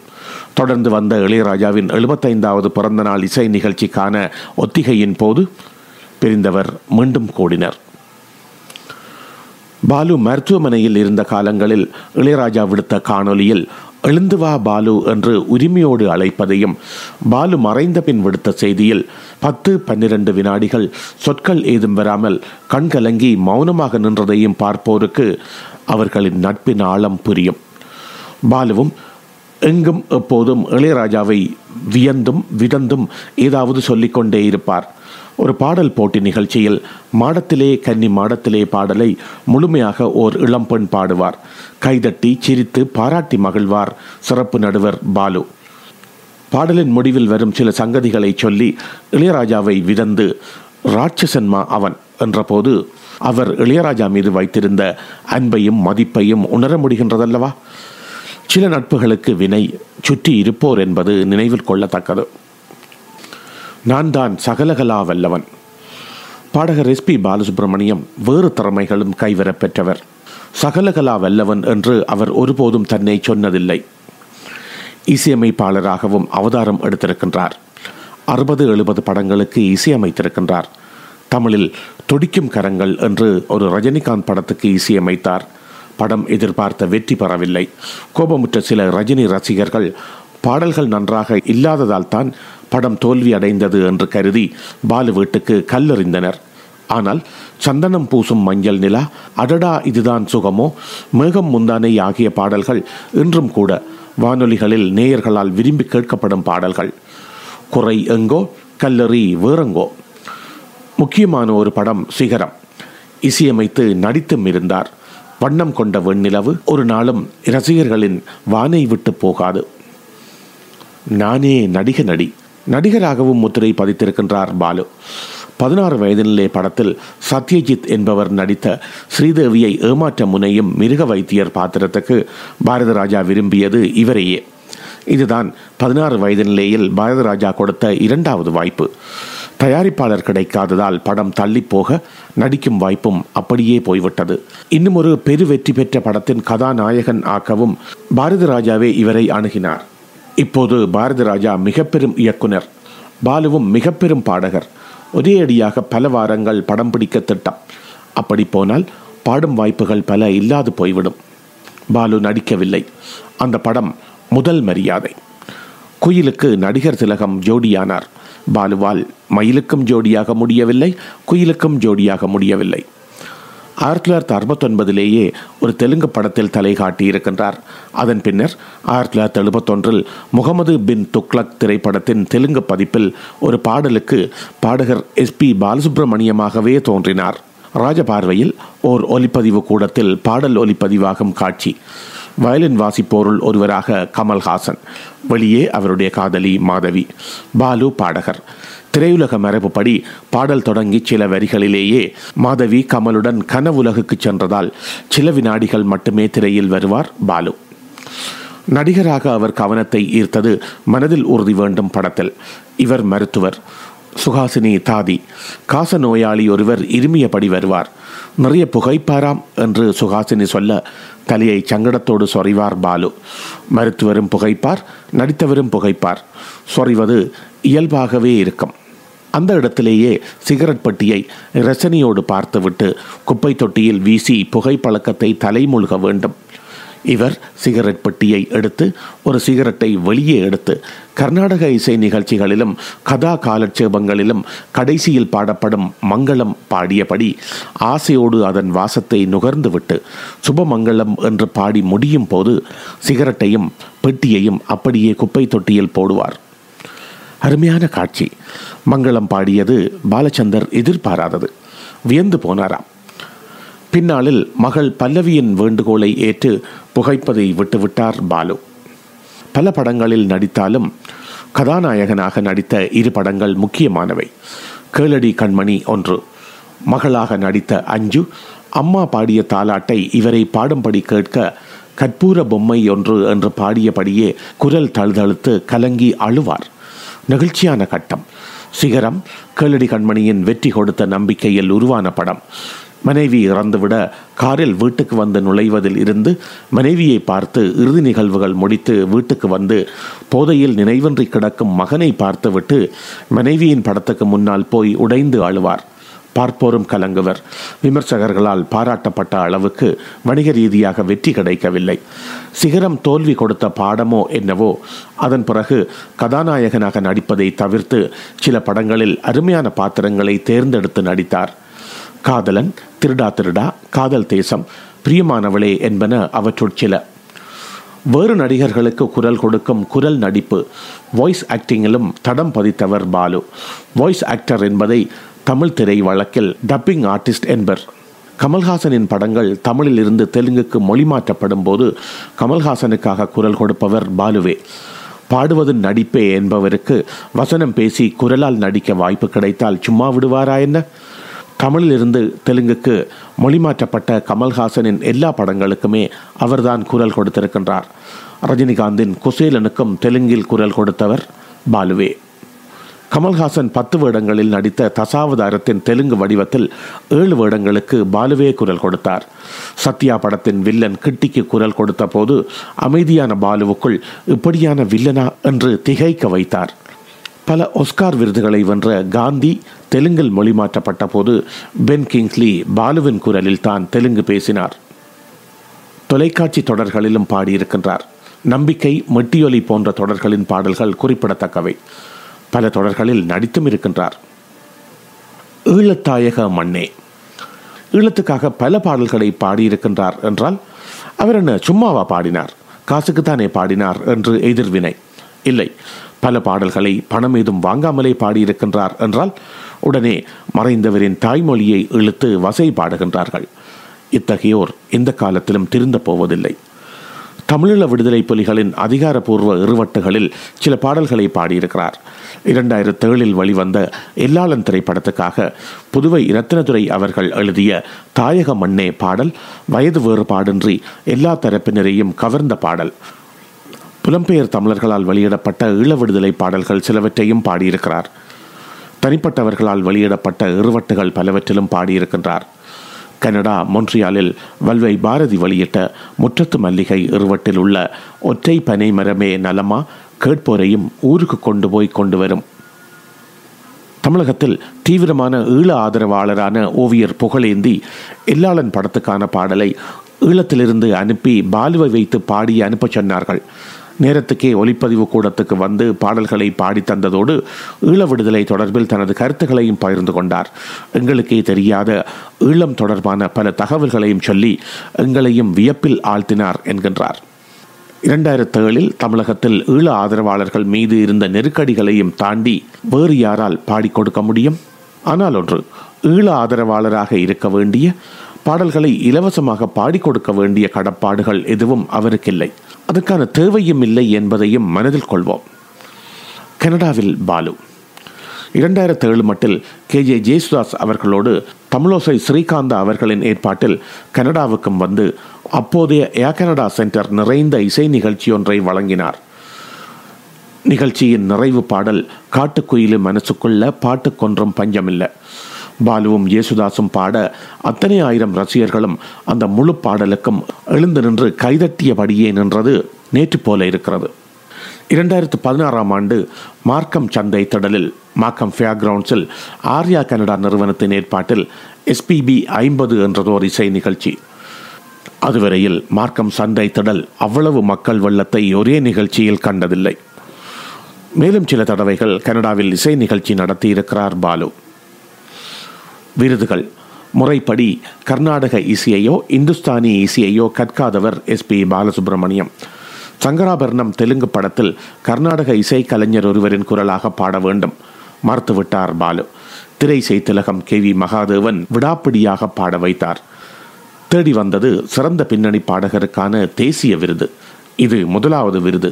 தொடர்ந்து வந்த இளையராஜாவின் எழுபத்தைந்தாவது பிறந்த நாள் இசை நிகழ்ச்சிக்கான ஒத்திகையின் போது பிரிந்தவர் மீண்டும் கூடினர். பாலு மருத்துவமனையில் இருந்த காலங்களில் இளையராஜா விடுத்த காணொலியில் எழுந்து வா பாலு என்று உரிமையோடு அழைப்பதையும் பாலு மறைந்த பின் விடுத்த செய்தியில் பத்து பன்னிரண்டு வினாடிகள் சொற்கள் ஏதும் வராமல் கண்கலங்கி மௌனமாக நின்றதையும் பார்ப்போருக்கு அவர்களின் நட்பின் ஆழம் புரியும். பாலுவும் எங்கும் எப்போதும் இளையராஜாவை வியந்தும் விதந்தும் ஏதாவது சொல்லிக்கொண்டே இருப்பார். ஒரு பாடல் போட்டி நிகழ்ச்சியில் மாடத்திலே கன்னி மாடத்திலே பாடலை முழுமையாக ஓர் இளம்பெண் பாடுவார். கைதட்டி சிரித்து பாராட்டி மகிழ்வார். சிறப்பு நடுவர் பாலு. பாடலின் முடிவில் வரும் சில சங்கதிகளை சொல்லி இளையராஜாவை விதந்து ராட்சசன்மா அவன் என்றபோது அவர் இளையராஜா மீது வைத்திருந்த அன்பையும் மதிப்பையும் உணர முடிகின்றதல்லவா? சில நட்புகளுக்கு வினை சுற்றி இருப்போர் என்பது நினைவில் கொள்ளத்தக்கது. நான் தான் சகலகலா வல்லவன். பாடகர் எஸ் பி பாலசுப்ரமணியம் வேறு திறமைகளும் கைவரப் பெற்றவர். சகலகலா வல்லவன் என்று அவர் ஒருபோதும் தன்னை சொன்னதில்லை. இசையமைப்பாளராகவும் அவதாரம் எடுத்திருக்கின்றார். அறுபது எழுபது படங்களுக்கு இசையமைத்திருக்கின்றார். தமிழில் துடிக்கும் கரங்கள் என்று ஒரு ரஜினிகாந்த் படத்துக்கு இசையமைத்தார். படம் எதிர்பார்த்த வெற்றி பெறவில்லை. கோபமுற்ற சில ரஜினி ரசிகர்கள் பாடல்கள் நன்றாக இல்லாததால் தான் படம் தோல்வி அடைந்தது என்று கருதி பாலு வீட்டுக்கு கல்லெறிந்தனர். ஆனால் சந்தனம் பூசும் மஞ்சள் நிலா அடடா இதுதான் சுகமோ? மேகம் முந்தானை ஆகிய பாடல்கள் இன்றும் கூட வானொலிகளில் நேயர்களால் விரும்பி கேட்கப்படும் பாடல்கள். குறை எங்கோ கல்லறி வேறெங்கோ. முக்கியமான ஒரு படம் சிகரம். இசையமைத்து நடித்தும் இருந்தார். வண்ணம் கொண்ட வெண்ணிலவு ஒரு நாளும் ரசிகர்களின் வானை விட்டு போகாது. நானே நடிக நடி. நடிகராகவும் முத்திரை பதித்திருக்கின்றார் பாலு. பதினாறு வயதினிலே படத்தில் சத்யஜித் என்பவர் நடித்த ஸ்ரீதேவியை ஏமாற்ற முனையும் மிருக வைத்தியர் பாத்திரத்துக்கு பாரத ராஜா விரும்பியது இவரையே. இதுதான் பதினாறு வயதினிலேயே பாரத ராஜா கொடுத்த இரண்டாவது வாய்ப்பு. தயாரிப்பாளர் கிடைக்காததால் படம் தள்ளி போக நடிக்கும் வாய்ப்பும் அப்படியே போய்விட்டது. இன்னும் ஒரு பெரு வெற்றி பெற்ற படத்தின் கதாநாயகன் ஆக்கவும் பாரதி ராஜாவே இவரை அணுகினார். இப்போது பாரதி ராஜா மிக பெரும் இயக்குனர் பாலுவும் மிக பெரும் பாடகர் ஒரே அடியாக பல வாரங்கள் படம் பிடிக்க திட்டம் அப்படி போனால் பாடும் வாய்ப்புகள் பல இல்லாது போய்விடும். பாலு நடிக்கவில்லை. அந்த படம் முதல் மரியாதை. குயிலுக்கு நடிகர் திலகம் ஜோடியானார். பாலுவால் மயிலுக்கும் ஜோடியாக முடியவில்லை குயிலுக்கும் ஜோடியாக முடியவில்லை. ஆயிரத்தி தொள்ளாயிரத்தி அறுபத்தொன்பதிலேயே ஒரு தெலுங்கு படத்தில் தலை காட்டியிருக்கின்றார். அதன் பின்னர் ஆயிரத்தி தொள்ளாயிரத்தி எழுபத்தொன்றில் முகமது பின் துக்ளக் திரைப்படத்தின் தெலுங்கு பதிப்பில் ஒரு பாடலுக்கு பாடகர் எஸ் பி பாலசுப்ரமணியமாகவே தோன்றினார். ராஜபார்வையில் ஓர் ஒலிப்பதிவு கூடத்தில் பாடல் ஒலிப்பதிவாகும் காட்சி. வயலின் வாசிப்போருள் ஒருவராக கமல்ஹாசன். வெளியே அவருடைய காதலி மாதவி. பாலு பாடகர். திரையுலக மரபுப்படி பாடல் தொடங்கி சில வரிகளிலேயே மாதவி கமலுடன் கனவுலகுக்கு சென்றதால் சில வினாடிகள் மட்டுமே திரையில் வருவார் பாலு. நடிகராக அவர் கவனத்தை ஈர்த்தது மனதில் உறுதி வேண்டும் படத்தில். இவர் மருத்துவர். சுகாசினி தாதி காச நோயாளி ஒருவர் இருமியபடி வருவார். நிறைய புகைப்பாராம் என்று சுகாசினி சொல்ல தலையை சங்கடத்தோடு சொறிவார் பாலு. மருத்துவரும் புகைப்பார் நடித்தவரும் புகைப்பார். சொறிவது இயல்பாகவே இருக்கும். அந்த இடத்திலேயே சிகரெட் பட்டியை ரசனியோடு பார்த்துவிட்டு குப்பை தொட்டியில் வீசி புகைப்பழக்கத்தை தலைமூழ்க வேண்டும். இவர் சிகரெட் பெட்டியை எடுத்து ஒரு சிகரெட்டை வெளியே எடுத்து கர்நாடக இசை நிகழ்ச்சிகளிலும் கதா காலட்சேபங்களிலும் கடைசியில் பாடப்படும் மங்களம் பாடியபடி ஆசையோடு அதன் வாசத்தை நுகர்ந்துவிட்டு சுபமங்கலம் என்று பாடி முடியும் போது சிகரெட்டையும் பெட்டியையும் அப்படியே குப்பை தொட்டியில் போடுவார். அருமையான காட்சி. மங்களம் பாடியது பாலச்சந்தர் எதிர்பாராதது. வியந்து போனாராம். பின்னாளில் மகள் பல்லவியின் வேண்டுகோளை ஏற்று புகைப்பதை விட்டுவிட்டார் பாலு. பல படங்களில் நடித்தாலும் கதாநாயகனாக நடித்த இரு படங்கள் முக்கியமானவை. கேளடி கண்மணி ஒன்று மகளாக நடித்த அஞ்சு அம்மா பாடிய தாலாட்டை இவரை பாடும்படி கேட்க கற்பூர பொம்மை ஒன்று என்று பாடியபடியே குரல் தழுதழுத்து கலங்கி அழுவார். நெகிழ்ச்சியான கட்டம் சிகரம் கேளடி கண்மணியின் வெற்றி கொடுத்த நம்பிக்கையில் உருவான படம். மனைவி இறந்துவிட காரில் வீட்டுக்கு வந்து நுழைவதில் இருந்து மனைவியை பார்த்து இறுதி நிகழ்வுகள் முடித்து வீட்டுக்கு வந்து போதையில் நினைவின்றி கிடக்கும் மகனை பார்த்துவிட்டு மனைவியின் படத்துக்கு முன்னால் போய் உடைந்து அழுவார். பார்ப்போரும் கலங்குவர். விமர்சகர்களால் பாராட்டப்பட்ட அளவுக்கு வணிக ரீதியாக வெற்றி கிடைக்கவில்லை. சிகரம் தோல்வி கொடுத்த பாடமோ என்னவோ அதன் பிறகு கதாநாயகனாக நடிப்பதை தவிர்த்து சில படங்களில் அருமையான பாத்திரங்களை தேர்ந்தெடுத்து நடித்தார். காதலன் திருடா திருடா காதல் தேசம் பிரியமானவளே என்பன அவற்றுள் சில. வேறு நடிகர்களுக்கு குரல் கொடுக்கும் குரல் நடிப்பு வாய்ஸ் ஆக்டிங்கிலும் தடம் பதித்தவர் பாலு. வாய்ஸ் ஆக்டர் என்பதை தமிழ் திரை வழக்கில் டப்பிங் ஆர்டிஸ்ட் என்பர். கமல்ஹாசனின் படங்கள் தமிழில் இருந்து தெலுங்குக்கு மொழிமாற்றப்படும் போது கமல்ஹாசனுக்காக குரல் கொடுப்பவர் பாலுவே. பாடுவது நடிப்பே என்பவருக்கு வசனம் பேசி குரலால் நடிக்க வாய்ப்பு கிடைத்தால் சும்மா விடுவாரா என்ன? தமிழிலிருந்து தெலுங்குக்கு மொழிமாற்றப்பட்ட கமல்ஹாசனின் எல்லா படங்களுக்குமே அவர்தான் குரல் கொடுத்திருக்கின்றார். ரஜினிகாந்தின் குசேலனுக்கும் தெலுங்கில் குரல் கொடுத்தவர் பாலுவே. கமல்ஹாசன் பத்து வேடங்களில் நடித்த தசாவதாரத்தின் தெலுங்கு வடிவத்தில் ஏழு வேடங்களுக்கு பாலுவே குரல் கொடுத்தார். சத்யா படத்தின் வில்லன் கிட்டிக்கு குரல் கொடுத்த போது அமைதியான பாலுவுக்குள் இப்படியான வில்லனா என்று திகைக்க வைத்தார். பல ஒஸ்கார் விருதுகளை வென்ற காந்தி தெலுங்கில் மொழிமாற்றப்பட்ட போது பென் கிங்ஸ்லி பாலுவின் குரலில் தான் தெலுங்கு பேசினார். தொலைக்காட்சி தொடர்களிலும் பாடியிருக்கின்றார். நம்பிக்கை மெட்டியொலி போன்ற தொடர்களின் பாடல்கள் குறிப்பிடத்தக்கவை. பல தொடர்களில் நடித்தும் இருக்கின்றார். ஈழத்தாயக மண்ணே ஈழத்துக்காக பல பாடல்களை பாடியிருக்கின்றார் என்றால் அவர் என்ன சும்மாவா பாடினார்? காசுக்குத்தானே பாடினார் என்று எதிர்வினை. இல்லை. பல பாடல்களை பணம் ஏதும் வாங்காமலே பாடியிருக்கின்றார் என்றால் உடனே மறைந்தவரின் தாய்மொழியை இழுத்து வசை பாடுகின்றார்கள். இத்தகையோர் எந்த காலத்திலும் திருந்த போவதில்லை. தமிழீழ விடுதலை புலிகளின் அதிகாரப்பூர்வ இருவட்டுகளில் சில பாடல்களை பாடியிருக்கிறார். இரண்டாயிரத்தி ஏழில் வெளிவந்த எல்லாளன் திரைப்படத்துக்காக புதுவை ரத்தினதுரை அவர்கள் எழுதிய தாயக மண்ணே பாடல் வயது வேறுபாடின்றி எல்லா தரப்பினரையும் கவர்ந்த பாடல். புலம்பெயர் தமிழர்களால் வெளியிடப்பட்ட ஈழ விடுதலை பாடல்கள் சிலவற்றையும் பாடியிருக்கிறார். தனிப்பட்டவர்களால் வெளியிடப்பட்ட இருவட்டுகள் பலவற்றிலும் பாடியிருக்கின்றார். கனடா மொன்றியாலில் வல்வை பாரதி வெளியிட்ட முற்றத்து மல்லிகை இருவட்டில் உள்ள ஒற்றை பனை மரமே நலமா? கேட்போரையும் ஊருக்கு கொண்டு போய் கொண்டு வரும். தமிழகத்தில் தீவிரமான ஈழ ஆதரவாளரான ஓவியர் புகழேந்தி எல்லாளன் படத்துக்கான பாடலை ஈழத்திலிருந்து அனுப்பி பாலுவை வைத்து பாடி அனுப்பச் சொன்னார்கள். நேரத்துக்கே ஒலிப்பதிவு கூடத்துக்கு வந்து பாடல்களை பாடி தந்ததோடு ஈழ விடுதலை தொடர்பில் தனது கருத்துக்களையும் பகிர்ந்து கொண்டார். எங்களுக்கே தெரியாத ஈழம் தொடர்பான பல தகவல்களையும் சொல்லி எங்களையும் வியப்பில் ஆழ்த்தினார் என்கின்றார். இரண்டாயிரத்தி ஏழில் தமிழகத்தில் ஈழ ஆதரவாளர்கள் மீது இருந்த நெருக்கடிகளையும் தாண்டி வேறு யாரால் பாடிக் கொடுக்க முடியும்? ஆனால் ஒன்று ஈழ ஆதரவாளராக இருக்க வேண்டிய பாடல்களை இலவசமாக பாடிக் கொடுக்க வேண்டிய கடப்பாடுகள் எதுவும் அவருக்கில்லை. அதற்கான தேவையும் இல்லை என்பதையும் மனதில் கொள்வோம். கனடாவில் பாலு. இரண்டாயிரத்தி ஏழு மட்டில் கே. ஜே. ஜேசுதாஸ் அவர்களோடு தமிழோசை ஸ்ரீகாந்தா அவர்களின் ஏற்பாட்டில் கனடாவுக்கும் வந்து அப்போதைய ஏர் கனடா சென்டர் நிறைந்த இசை நிகழ்ச்சி ஒன்றை வழங்கினார். நிகழ்ச்சியின் நிறைவு பாடல் காட்டுக்குயிலு மனசுக்குள்ள பாட்டு கொன்றும் பஞ்சமில்லை. பாலுவும் இயேசுதாசும் பாட அத்தனை ஆயிரம் ரசிகர்களும் அந்த முழு பாடலுக்கும் எழுந்து நின்று கைதட்டியபடியே நின்றது நேற்று போல இருக்கிறது. இரண்டாயிரத்து பதினாறாம் ஆண்டு மார்க்கம் சந்தை திடலில் மார்க்கம் ஃபேர் கிரவுண்ட்ஸில் ஆர்யா கனடா நிறுவனத்தின் ஏற்பாட்டில் எஸ்பிபி ஐம்பது என்றதோர் இசை நிகழ்ச்சி. அதுவரையில் மார்க்கம் சந்தை திடல் அவ்வளவு மக்கள் வெள்ளத்தை ஒரே நிகழ்ச்சியில் கண்டதில்லை. மேலும் சில தடவைகள் கனடாவில் இசை நிகழ்ச்சி நடத்தியிருக்கிறார் பாலு. விருதுகள். முறைப்படி கர்நாடக இசையையோ இந்துஸ்தானி இசையையோ கற்காதவர் எஸ் பி பாலசுப்ரமணியம். சங்கராபரணம் தெலுங்கு படத்தில் கர்நாடக இசை கலைஞர் ஒருவரின் குரலாக பாட வேண்டும். மறுத்துவிட்டார் பாலு. திரை செய்திலகம் கே வி மகாதேவன் விடாப்பிடியாக பாட வைத்தார். தேடி வந்தது சிறந்த பின்னணி பாடகருக்கான தேசிய விருது. இது முதலாவது விருது.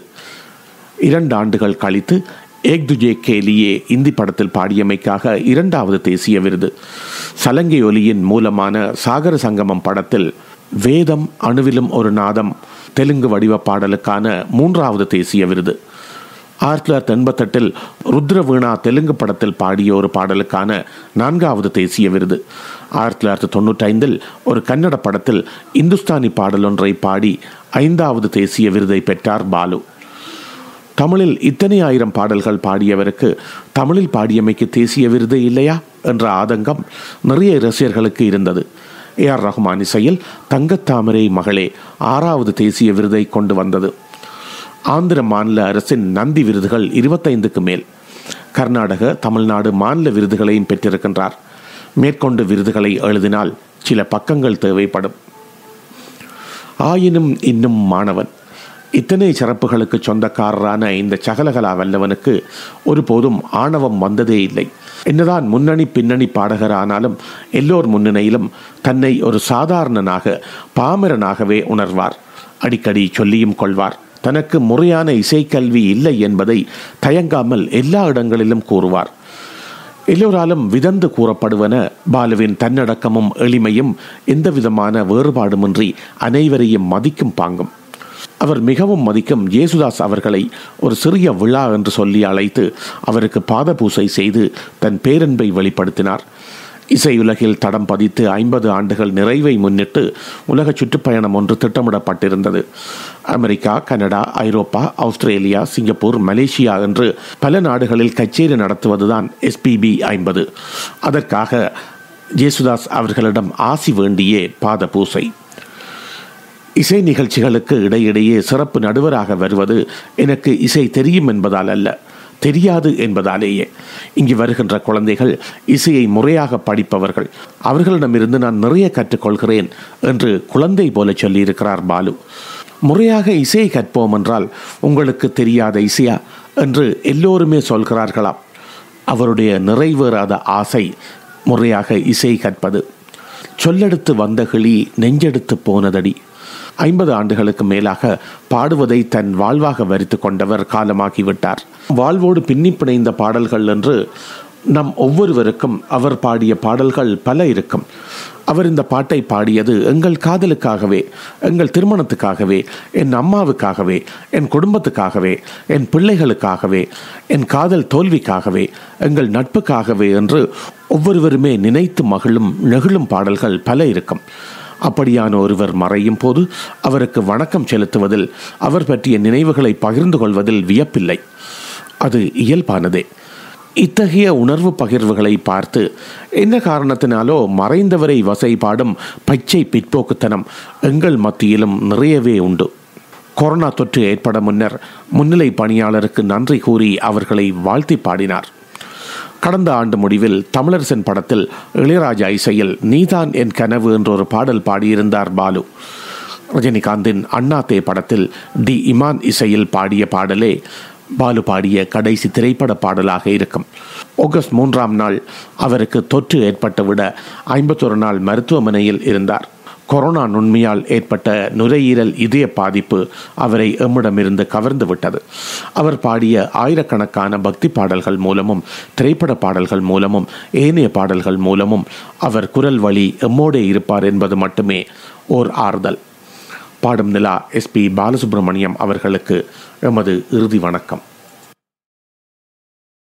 இரண்டு ஆண்டுகள் கழித்து ஏக் துஜே கேலியே இந்தி படத்தில் பாடியமைக்காக இரண்டாவது தேசிய விருது. சலங்கை ஒலியின் மூலமான சாகர சங்கமம் படத்தில் வேதம் அணுவிலும் ஒரு நாதம் தெலுங்கு வடிவ பாடலுக்கான மூன்றாவது தேசிய விருது. ஆயிரத்தி தொள்ளாயிரத்தி எண்பத்தெட்டில் ருத்ரவீணா தெலுங்கு படத்தில் பாடிய ஒரு பாடலுக்கான நான்காவது தேசிய விருது. ஆயிரத்தி தொள்ளாயிரத்தி தொண்ணூற்றி ஐந்தில் ஒரு கன்னட படத்தில் இந்துஸ்தானி பாடலொன்றை பாடி ஐந்தாவது தேசிய விருதை பெற்றார் பாலு. தமிழில் இத்தனை ஆயிரம் பாடல்கள் பாடியவருக்கு தமிழில் பாடியமைக்கு தேசிய விருது இல்லையா என்ற ஆதங்கம் நிறைய ரசிகர்களுக்கு இருந்தது. ஏ ஆர் ரஹ்மான் இசையில் தங்கத்தாமரை மகளே ஆறாவது தேசிய விருதை கொண்டு வந்தது. ஆந்திர மாநில அரசின் நந்தி விருதுகள் இருபத்தைந்துக்கு மேல். கர்நாடக தமிழ்நாடு மாநில விருதுகளையும் பெற்றிருக்கின்றார். மேற்கொண்டு விருதுகளை எழுதினால் சில பக்கங்கள் தேவைப்படும். ஆயினும் இன்னும் மாணவன். இத்தனை சிறப்புகளுக்கு சொந்தக்காரரான இந்த சகலகலா வல்லவனுக்கு ஒருபோதும் ஆணவம் வந்ததே இல்லை. என்னதான் முன்னணி பின்னணி பாடகரானாலும் எல்லோர் முன்னணியிலும் தன்னை ஒரு சாதாரணனாக பாமரனாகவே உணர்வார். அடிக்கடி சொல்லியும் கொள்வார். தனக்கு முறையான இசைக்கல்வி இல்லை என்பதை தயங்காமல் எல்லா இடங்களிலும் கூறுவார். எல்லோராலும் விதந்து கூறப்படுவன பாலுவின் தன்னடக்கமும் எளிமையும் எந்தவிதமான வேறுபாடுமின்றி அனைவரையும் மதிக்கும் பாங்கும். அவர் மிகவும் மதிக்கும் ஜேசுதாஸ் அவர்களை ஒரு சிறிய விழா என்று சொல்லி அழைத்து அவருக்கு பாதபூசை செய்து தன் பேரன்பை வெளிப்படுத்தினார். இசையுலகில் தடம் பதித்து ஐம்பது ஆண்டுகள் நிறைவை முன்னிட்டு உலக சுற்றுப்பயணம் ஒன்று திட்டமிடப்பட்டிருந்தது. அமெரிக்கா கனடா ஐரோப்பா ஆஸ்திரேலியா சிங்கப்பூர் மலேசியா என்று பல நாடுகளில் கச்சேரி நடத்துவதுதான் எஸ்பிபி ஐம்பது. அதற்காக ஜேசுதாஸ் அவர்களிடம் ஆசி வேண்டியே பாத பூசை இசை நிகழ்ச்சிகளுக்கு இடையிடையே சிறப்பு நடுவராக வருவது எனக்கு இசை தெரியும் என்பதால் அல்ல தெரியாது என்பதாலேயே. இங்கு வருகின்ற குழந்தைகள் இசையை முறையாக படிப்பவர்கள் அவர்களிடமிருந்து நான் நிறைய கற்றுக்கொள்கிறேன் என்று குழந்தை போல சொல்லியிருக்கிறார் பாலு. முறையாக இசையை கற்போம் என்றால் உங்களுக்கு தெரியாத இசையா என்று எல்லோருமே சொல்கிறார்களாம். அவருடைய நிறைவேறாத ஆசை முறையாக இசை கற்பது. சொல்லெடுத்து வந்த கிளி நெஞ்செடுத்து போனதடி ஐம்பது ஆண்டுகளுக்கு மேலாக பாடுவதை தன் வாழ்வாக வரித்து கொண்டவர் காலமாகிவிட்டார். வாழ்வோடு பின்னி பிணைந்த பாடல்கள் என்று நம் ஒவ்வொருவருக்கும் அவர் பாடிய பாடல்கள் பல இருக்கும். அவர் இந்த பாட்டை பாடியது எங்கள் காதலுக்காகவே எங்கள் திருமணத்துக்காகவே என் அம்மாவுக்காகவே என் குடும்பத்துக்காகவே என் பிள்ளைகளுக்காகவே என் காதல் தோல்விக்காகவே எங்கள் நட்புக்காகவே என்று ஒவ்வொருவருமே நினைத்து மகிழும் நெகிழும் பாடல்கள் பல இருக்கும். அப்படியான ஒருவர் மறையும் போது அவருக்கு வணக்கம் செலுத்துவதில் அவர் பற்றிய நினைவுகளை பகிர்ந்து கொள்வதில் வியப்பில்லை. அது இயல்பானதே. இத்தகைய உணர்வு பகிர்வுகளை பார்த்து என்ன காரணத்தினாலோ மறைந்தவரை வசைபாடும் பச்சை பிற்போக்குத்தனம் எங்கள் மத்தியிலும் நிறையவே உண்டு. கொரோனா தொற்று ஏற்பட முன்னர் முன்னிலை பணியாளருக்கு நன்றி கூறி அவர்களை வாழ்த்தி பாடினார். கடந்த ஆண்டு முடிவில் தமிழரசன் படத்தில் இளையராஜா இசையில் நீதான் என் கனவு என்ற ஒரு பாடல் பாடியிருந்தார் பாலு. ரஜினிகாந்தின் அண்ணாத்தே படத்தில் டி. இமான் இசையில் பாடிய பாடலே பாலு பாடிய கடைசி திரைப்பட பாடலாக இருக்கும். ஆகஸ்ட் மூன்றாம் நாள் அவருக்கு தொற்று ஏற்பட்டுவிட ஐம்பத்தொரு நாள் மருத்துவமனையில் இருந்தார். கொரோனா நுண்மையால் ஏற்பட்ட நுரையீரல் இதய பாதிப்பு அவரை எம்மிடமிருந்து கவர்ந்து விட்டது. அவர் பாடிய ஆயிரக்கணக்கான பக்தி பாடல்கள் மூலமும் திரைப்பட பாடல்கள் மூலமும் ஏனைய பாடல்கள் மூலமும் அவர் குரல் வழி எம்மோடே இருப்பார் என்பது மட்டுமே ஓர் ஆறுதல். பாடும் நிலா எஸ்பி பாலசுப்ரமணியம் அவர்களுக்கு எமது இறுதி வணக்கம்.